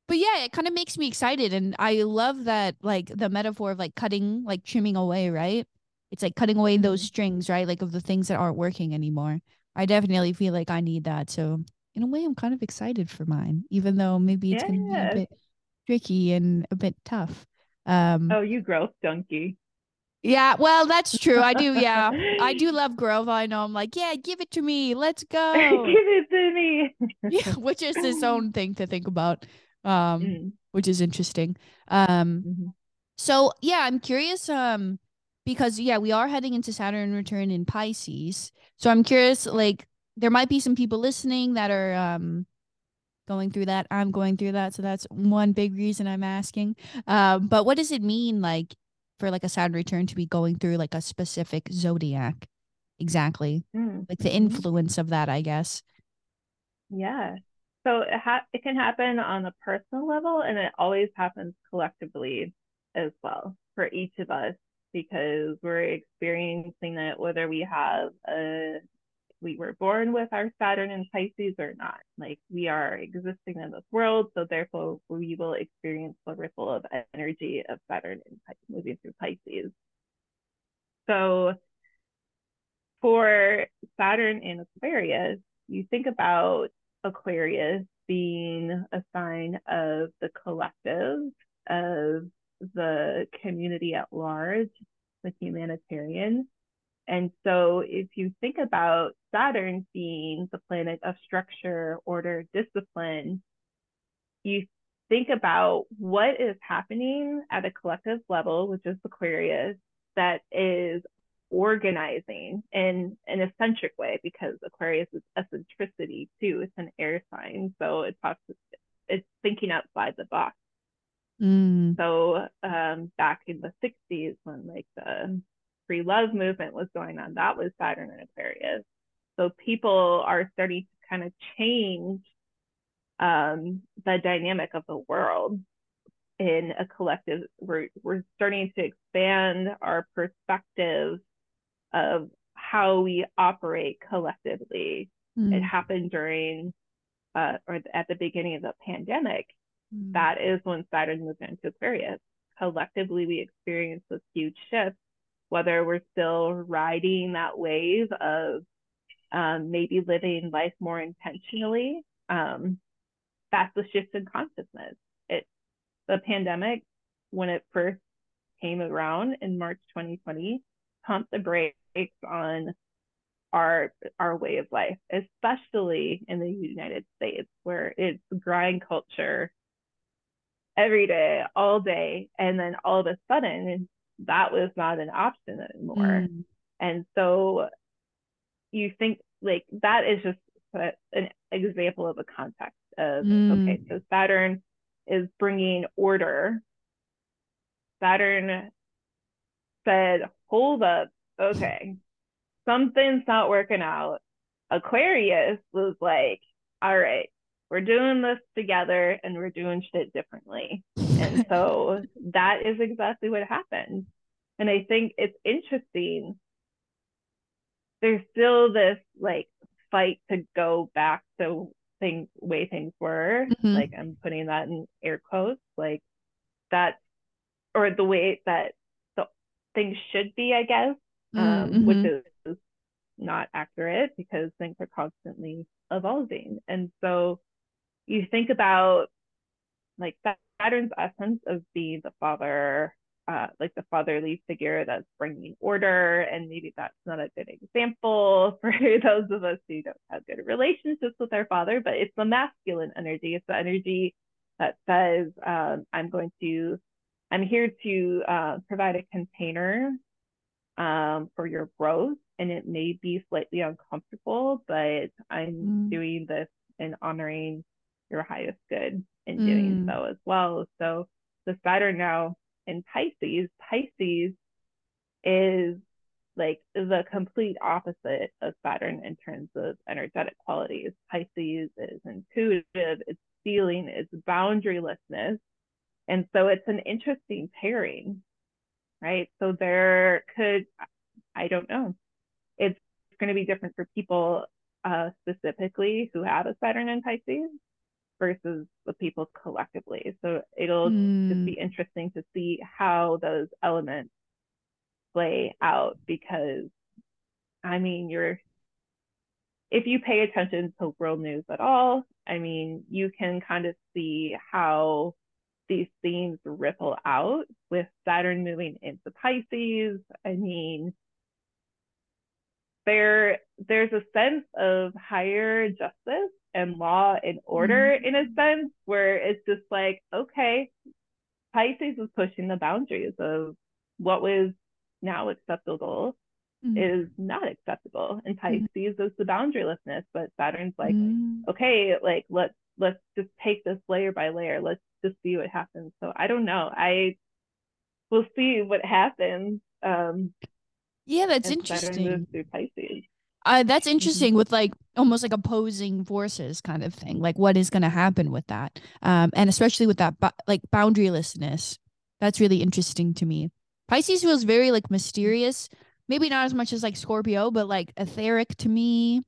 B: but yeah it kind of makes me excited and i love that like the metaphor of like cutting like trimming away right it's like cutting away mm-hmm. those strings right like of the things that aren't working anymore i definitely feel like i need that so in a way i'm kind of excited for mine even though maybe it's yes. gonna be a bit tricky and a bit tough um
C: oh you growth donkey
B: yeah, well, that's true. I do. Yeah, I do love Grove. I know. I'm like, yeah, give it to me. Let's go.
C: give it to me.
B: yeah, which is its own thing to think about, um, mm. which is interesting. Um, mm-hmm. so yeah, I'm curious. Um, because yeah, we are heading into Saturn return in Pisces. So I'm curious. Like, there might be some people listening that are um going through that. I'm going through that. So that's one big reason I'm asking. Um, but what does it mean, like? For like a Saturn return to be going through like a specific zodiac. Exactly. Mm. Like the mm-hmm. influence of that, I guess.
C: Yeah. So it ha- it can happen on a personal level and it always happens collectively as well for each of us because we're experiencing it whether we have a we were born with our Saturn in Pisces or not. Like we are existing in this world, so therefore we will experience the ripple of energy of Saturn in moving through Pisces. So for Saturn in Aquarius, you think about Aquarius being a sign of the collective, of the community at large, the humanitarian. And so if you think about Saturn being the planet of structure, order, discipline, you think about what is happening at a collective level, which is Aquarius, that is organizing in an eccentric way because Aquarius is eccentricity too. It's an air sign. So it talks it's thinking outside the box.
B: Mm.
C: So um, back in the 60s when like the free love movement was going on, that was Saturn and Aquarius. So people are starting to kind of change um, the dynamic of the world in a collective. We're, we're starting to expand our perspective of how we operate collectively.
B: Mm.
C: It happened during uh, or at the beginning of the pandemic.
B: Mm.
C: That is when Saturn moved into Aquarius. Collectively, we experienced this huge shift, whether we're still riding that wave of um, maybe living life more intentionally. Um, that's the shift in consciousness. It the pandemic, when it first came around in March 2020, pumped the brakes on our our way of life, especially in the United States, where it's grind culture every day, all day, and then all of a sudden that was not an option anymore.
B: Mm.
C: And so you think like that is just an example of a context of
B: Mm.
C: okay, so Saturn is bringing order. Saturn said, hold up, okay, something's not working out. Aquarius was like, all right, we're doing this together and we're doing shit differently. And so that is exactly what happened. And I think it's interesting. There's still this like fight to go back to things way things were.
B: Mhm.
C: Like I'm putting that in air quotes, like that or the way that the things should be, I guess. Um,
B: Mm,
C: which is not accurate because things are constantly evolving. And so you think about like Saturn's essence of being the father, uh, like the fatherly figure that's bringing order. And maybe that's not a good example for those of us who don't have good relationships with our father, but it's the masculine energy. It's the energy that says, um, I'm going to, I'm here to uh, provide a container um, for your growth. And it may be slightly uncomfortable, but I'm
B: Mm.
C: doing this and honoring your highest good in doing
B: Mm.
C: so as well. So the Saturn now in Pisces, Pisces is like the complete opposite of Saturn in terms of energetic qualities. Pisces is intuitive, it's feeling, it's boundarylessness. And so it's an interesting pairing, right? So there could, I don't know, it's going to be different for people uh, specifically who have a Saturn in Pisces versus the people collectively. So it'll just
B: Mm.
C: be interesting to see how those elements play out because I mean you're if you pay attention to world news at all, I mean you can kind of see how these themes ripple out with Saturn moving into Pisces. I mean there there's a sense of higher justice and law and order in a sense where it's just like okay pisces is pushing the boundaries of what was now acceptable
B: Mm.
C: is not acceptable. And pisces is the boundarylessness but saturn's like
B: Mm.
C: okay like let's let's just take this layer by layer. Let's just see what happens. So i don't know. I will see what happens um
B: Yeah, that's
C: and Saturn moves
B: interesting.
C: through pisces
B: Uh, that's interesting with like almost like opposing forces kind of thing. Like what is going to happen with that? Um, and especially with that like boundarylessness. That's really interesting to me. Pisces feels very like mysterious. Maybe not as much as like Scorpio, but like etheric to me,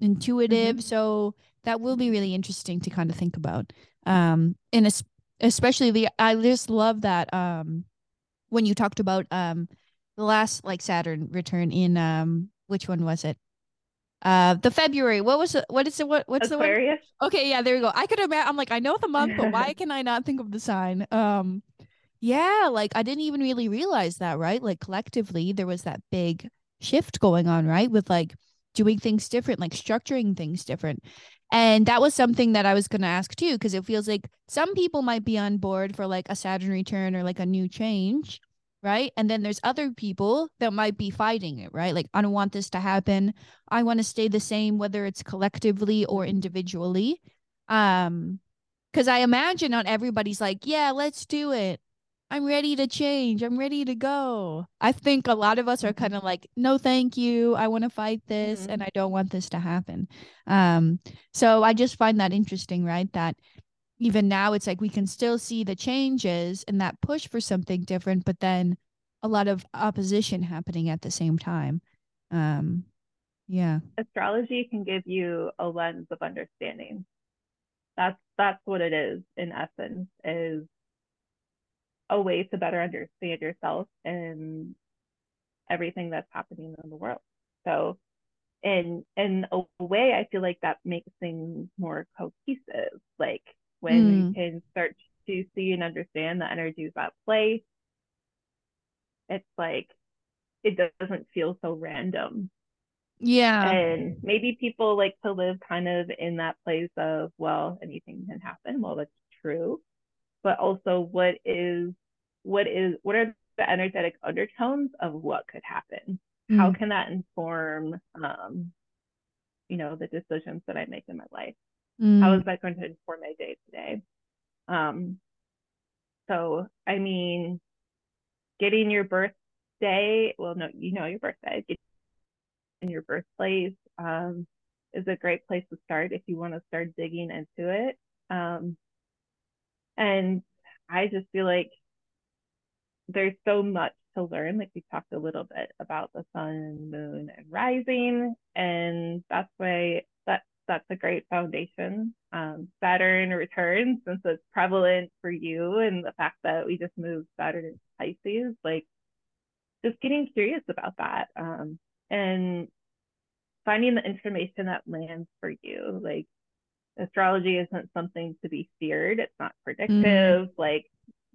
B: intuitive. So that will be really interesting to kind of think about. Um, and es- especially the I just love that um when you talked about um the last like Saturn return in um which one was it? Uh, the February. What was it? What is it? What what's the one? Okay, yeah, there you go. I could imagine. I'm like, I know the month, but why can I not think of the sign? Um, yeah, like I didn't even really realize that, right? Like collectively, there was that big shift going on, right? With like doing things different, like structuring things different. And that was something that I was going to ask too, because it feels like some people might be on board for like a Saturn return or like a new change, right? And then there's other people that might be fighting it, right? Like, I don't want this to happen. I want to stay the same, whether it's collectively or individually. Um, because I imagine not everybody's like, yeah, let's do it. I'm ready to change. I'm ready to go. I think a lot of us are
C: Mhm.
B: kind of like, no, thank you. I want to fight this
C: Mhm.
B: and I don't want this to happen. Um, so I just find that interesting, right? That even now it's like we can still see the changes and that push for something different, but then a lot of opposition happening at the same time. Um, yeah.
C: Astrology can give you a lens of understanding. That's that's what it is in essence, is a way to better understand yourself and everything that's happening in the world. So in in a way I feel like that makes things more cohesive. Like when mm. you can start to see and understand the energies at play, it's like it doesn't feel so random.
B: Yeah.
C: And maybe people like to live kind of in that place of, well, anything can happen. Well, that's true. But also what is what is what are the energetic undertones of what could happen? Mm. How can that inform um, you know, the decisions that I make in my life? Mm. How is that going to inform my day today? Um, so I mean, getting your birthday, well, no, you know your birthday, in your birthplace um, is a great place to start if you want to start digging into it. Um, and I just feel like there's so much to learn. Like we talked a little bit about the sun, moon, and rising, and that's why that's a great foundation. Um, Saturn returns since it's prevalent for you, and the fact that we just moved Saturn into Pisces, like just getting curious about that, um, and finding the information that lands for you. Like astrology isn't something to be feared. It's not predictive. Mm. Like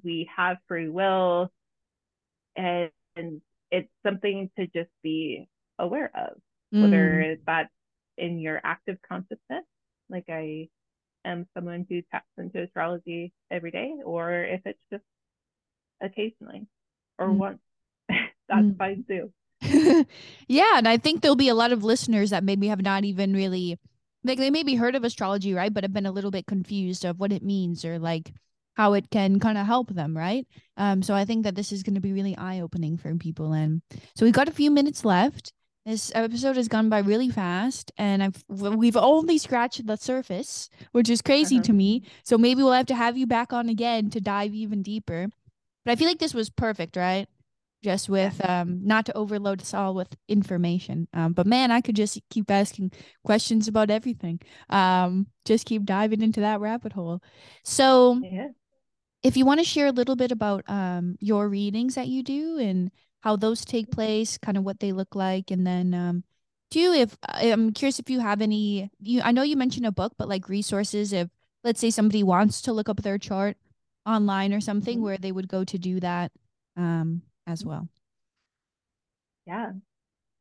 C: we have free will and, and it's something to just be aware of, mm. whether that's in your active consciousness, like I am someone who taps into astrology every day, or if it's just occasionally or mm. once, that's mm. fine too.
B: yeah, and I think there'll be a lot of listeners that maybe have not even really like they maybe heard of astrology, right? But have been a little bit confused of what it means or like how it can kind of help them, right? Um, so I think that this is going to be really eye opening for people. And so we've got a few minutes left. This episode has gone by really fast, and I've we've only scratched the surface, which is crazy uh-huh. to me. So maybe we'll have to have you back on again to dive even deeper. But I feel like this was perfect, right? Just with um, not to overload us all with information. Um, but man, I could just keep asking questions about everything. Um, just keep diving into that rabbit hole. So yeah if you want to share a little bit about um, your readings that you do and how those take place, kind of what they look like, and then um, do if I'm curious if you have any. You I know you mentioned a book, but like resources if let's say somebody wants to look up their chart online or something mm-hmm. where they would go to do that um, as well.
C: Yeah.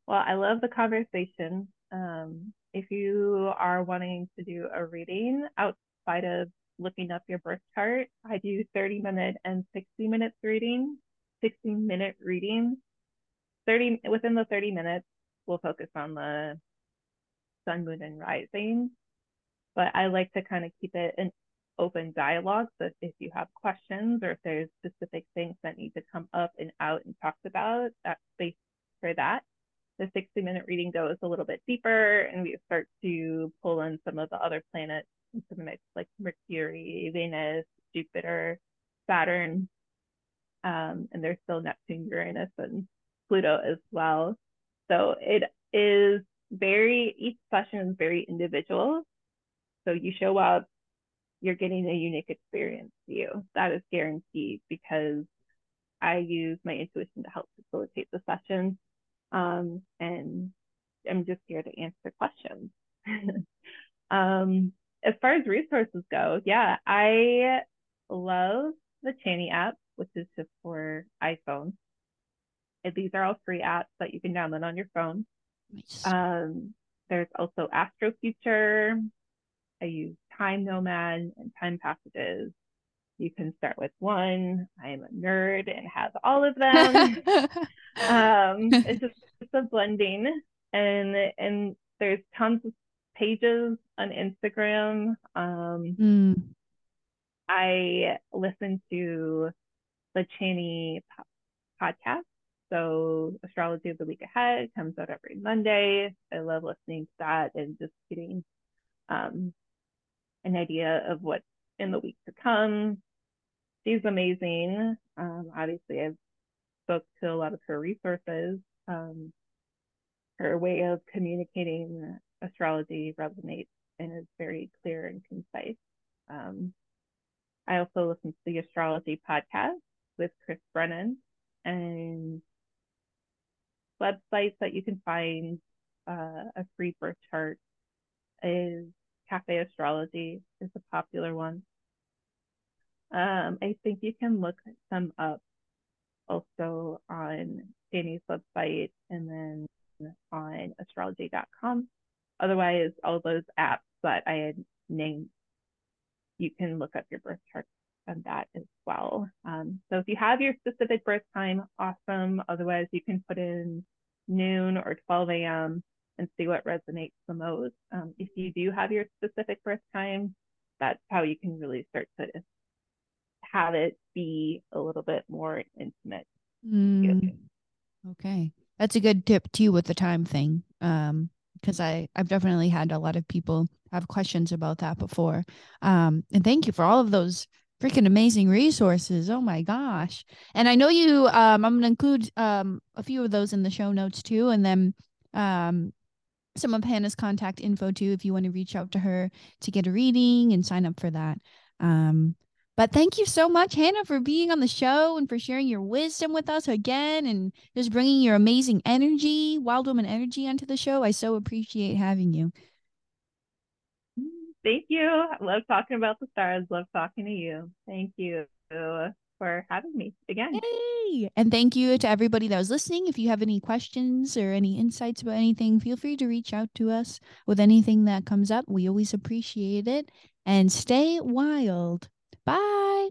C: Well, I love the conversation. Um, if you are wanting to do a reading outside of looking up your birth chart. I do 30 minute and 60 minutes reading, 60 minute reading 30 within the 30 minutes, we'll focus on the sun, moon, and rising. But I like to kind of keep it an open dialogue. So if you have questions or if there's specific things that need to come up and out and talked about, that space for that. The 60 minute reading goes a little bit deeper and we start to pull in some of the other planets into the mix, like Mercury, Venus, Jupiter, Saturn, um, and there's still Neptune, Uranus, and Pluto as well. So it is very, each session is very individual. So you show up, you're getting a unique experience to you. That is guaranteed because I use my intuition to help facilitate the session. Um, and I'm just here to answer questions. um, as far as resources go, yeah, I love the Chani app, which is just for iPhone. And these are all free apps that you can download on your phone. Nice. Um, there's also Astro Future. I use Time Nomad and Time Passages. You can start with one. I am a nerd and have all of them. um, it's just it's a blending, and and there's tons of pages on Instagram. Um, mm. I listen to the Chani podcast. So Astrology of the Week Ahead comes out every Monday. I love listening to that and just getting um, an idea of what's in the week to come. She's amazing. Um, obviously, I've spoke to a lot of her resources. Um, her way of communicating astrology resonates and is very clear and concise. Um, I also listen to the astrology podcast with Chris Brennan and websites that you can find uh, a free birth chart is Cafe Astrology is a popular one. Um, I think you can look some up also on Chani's website and then on astrology.com. Otherwise, all those apps that I had named, you can look up your birth chart on that as well. Um, so if you have your specific birth time, awesome. Otherwise, you can put in noon or 12 a.m. and see what resonates the most. Um, if you do have your specific birth time, that's how you can really start to have it be a little bit more intimate.
B: Mm, okay. That's a good tip too with the time thing. Um, because I I've definitely had a lot of people have questions about that before. Um, and thank you for all of those freaking amazing resources. Oh my gosh. And I know you um I'm going to include um a few of those in the show notes too and then um some of Hannah's contact info too if you want to reach out to her to get a reading and sign up for that. Um but thank you so much, Hannah, for being on the show and for sharing your wisdom with us again and just bringing your amazing energy, wild woman energy onto the show. I so appreciate having you.
C: Thank you. I love talking about the stars. Love talking to you. Thank you for having me again.
B: Yay! And thank you to everybody that was listening. If you have any questions or any insights about anything, feel free to reach out to us with anything that comes up. We always appreciate it. And stay wild. Bye.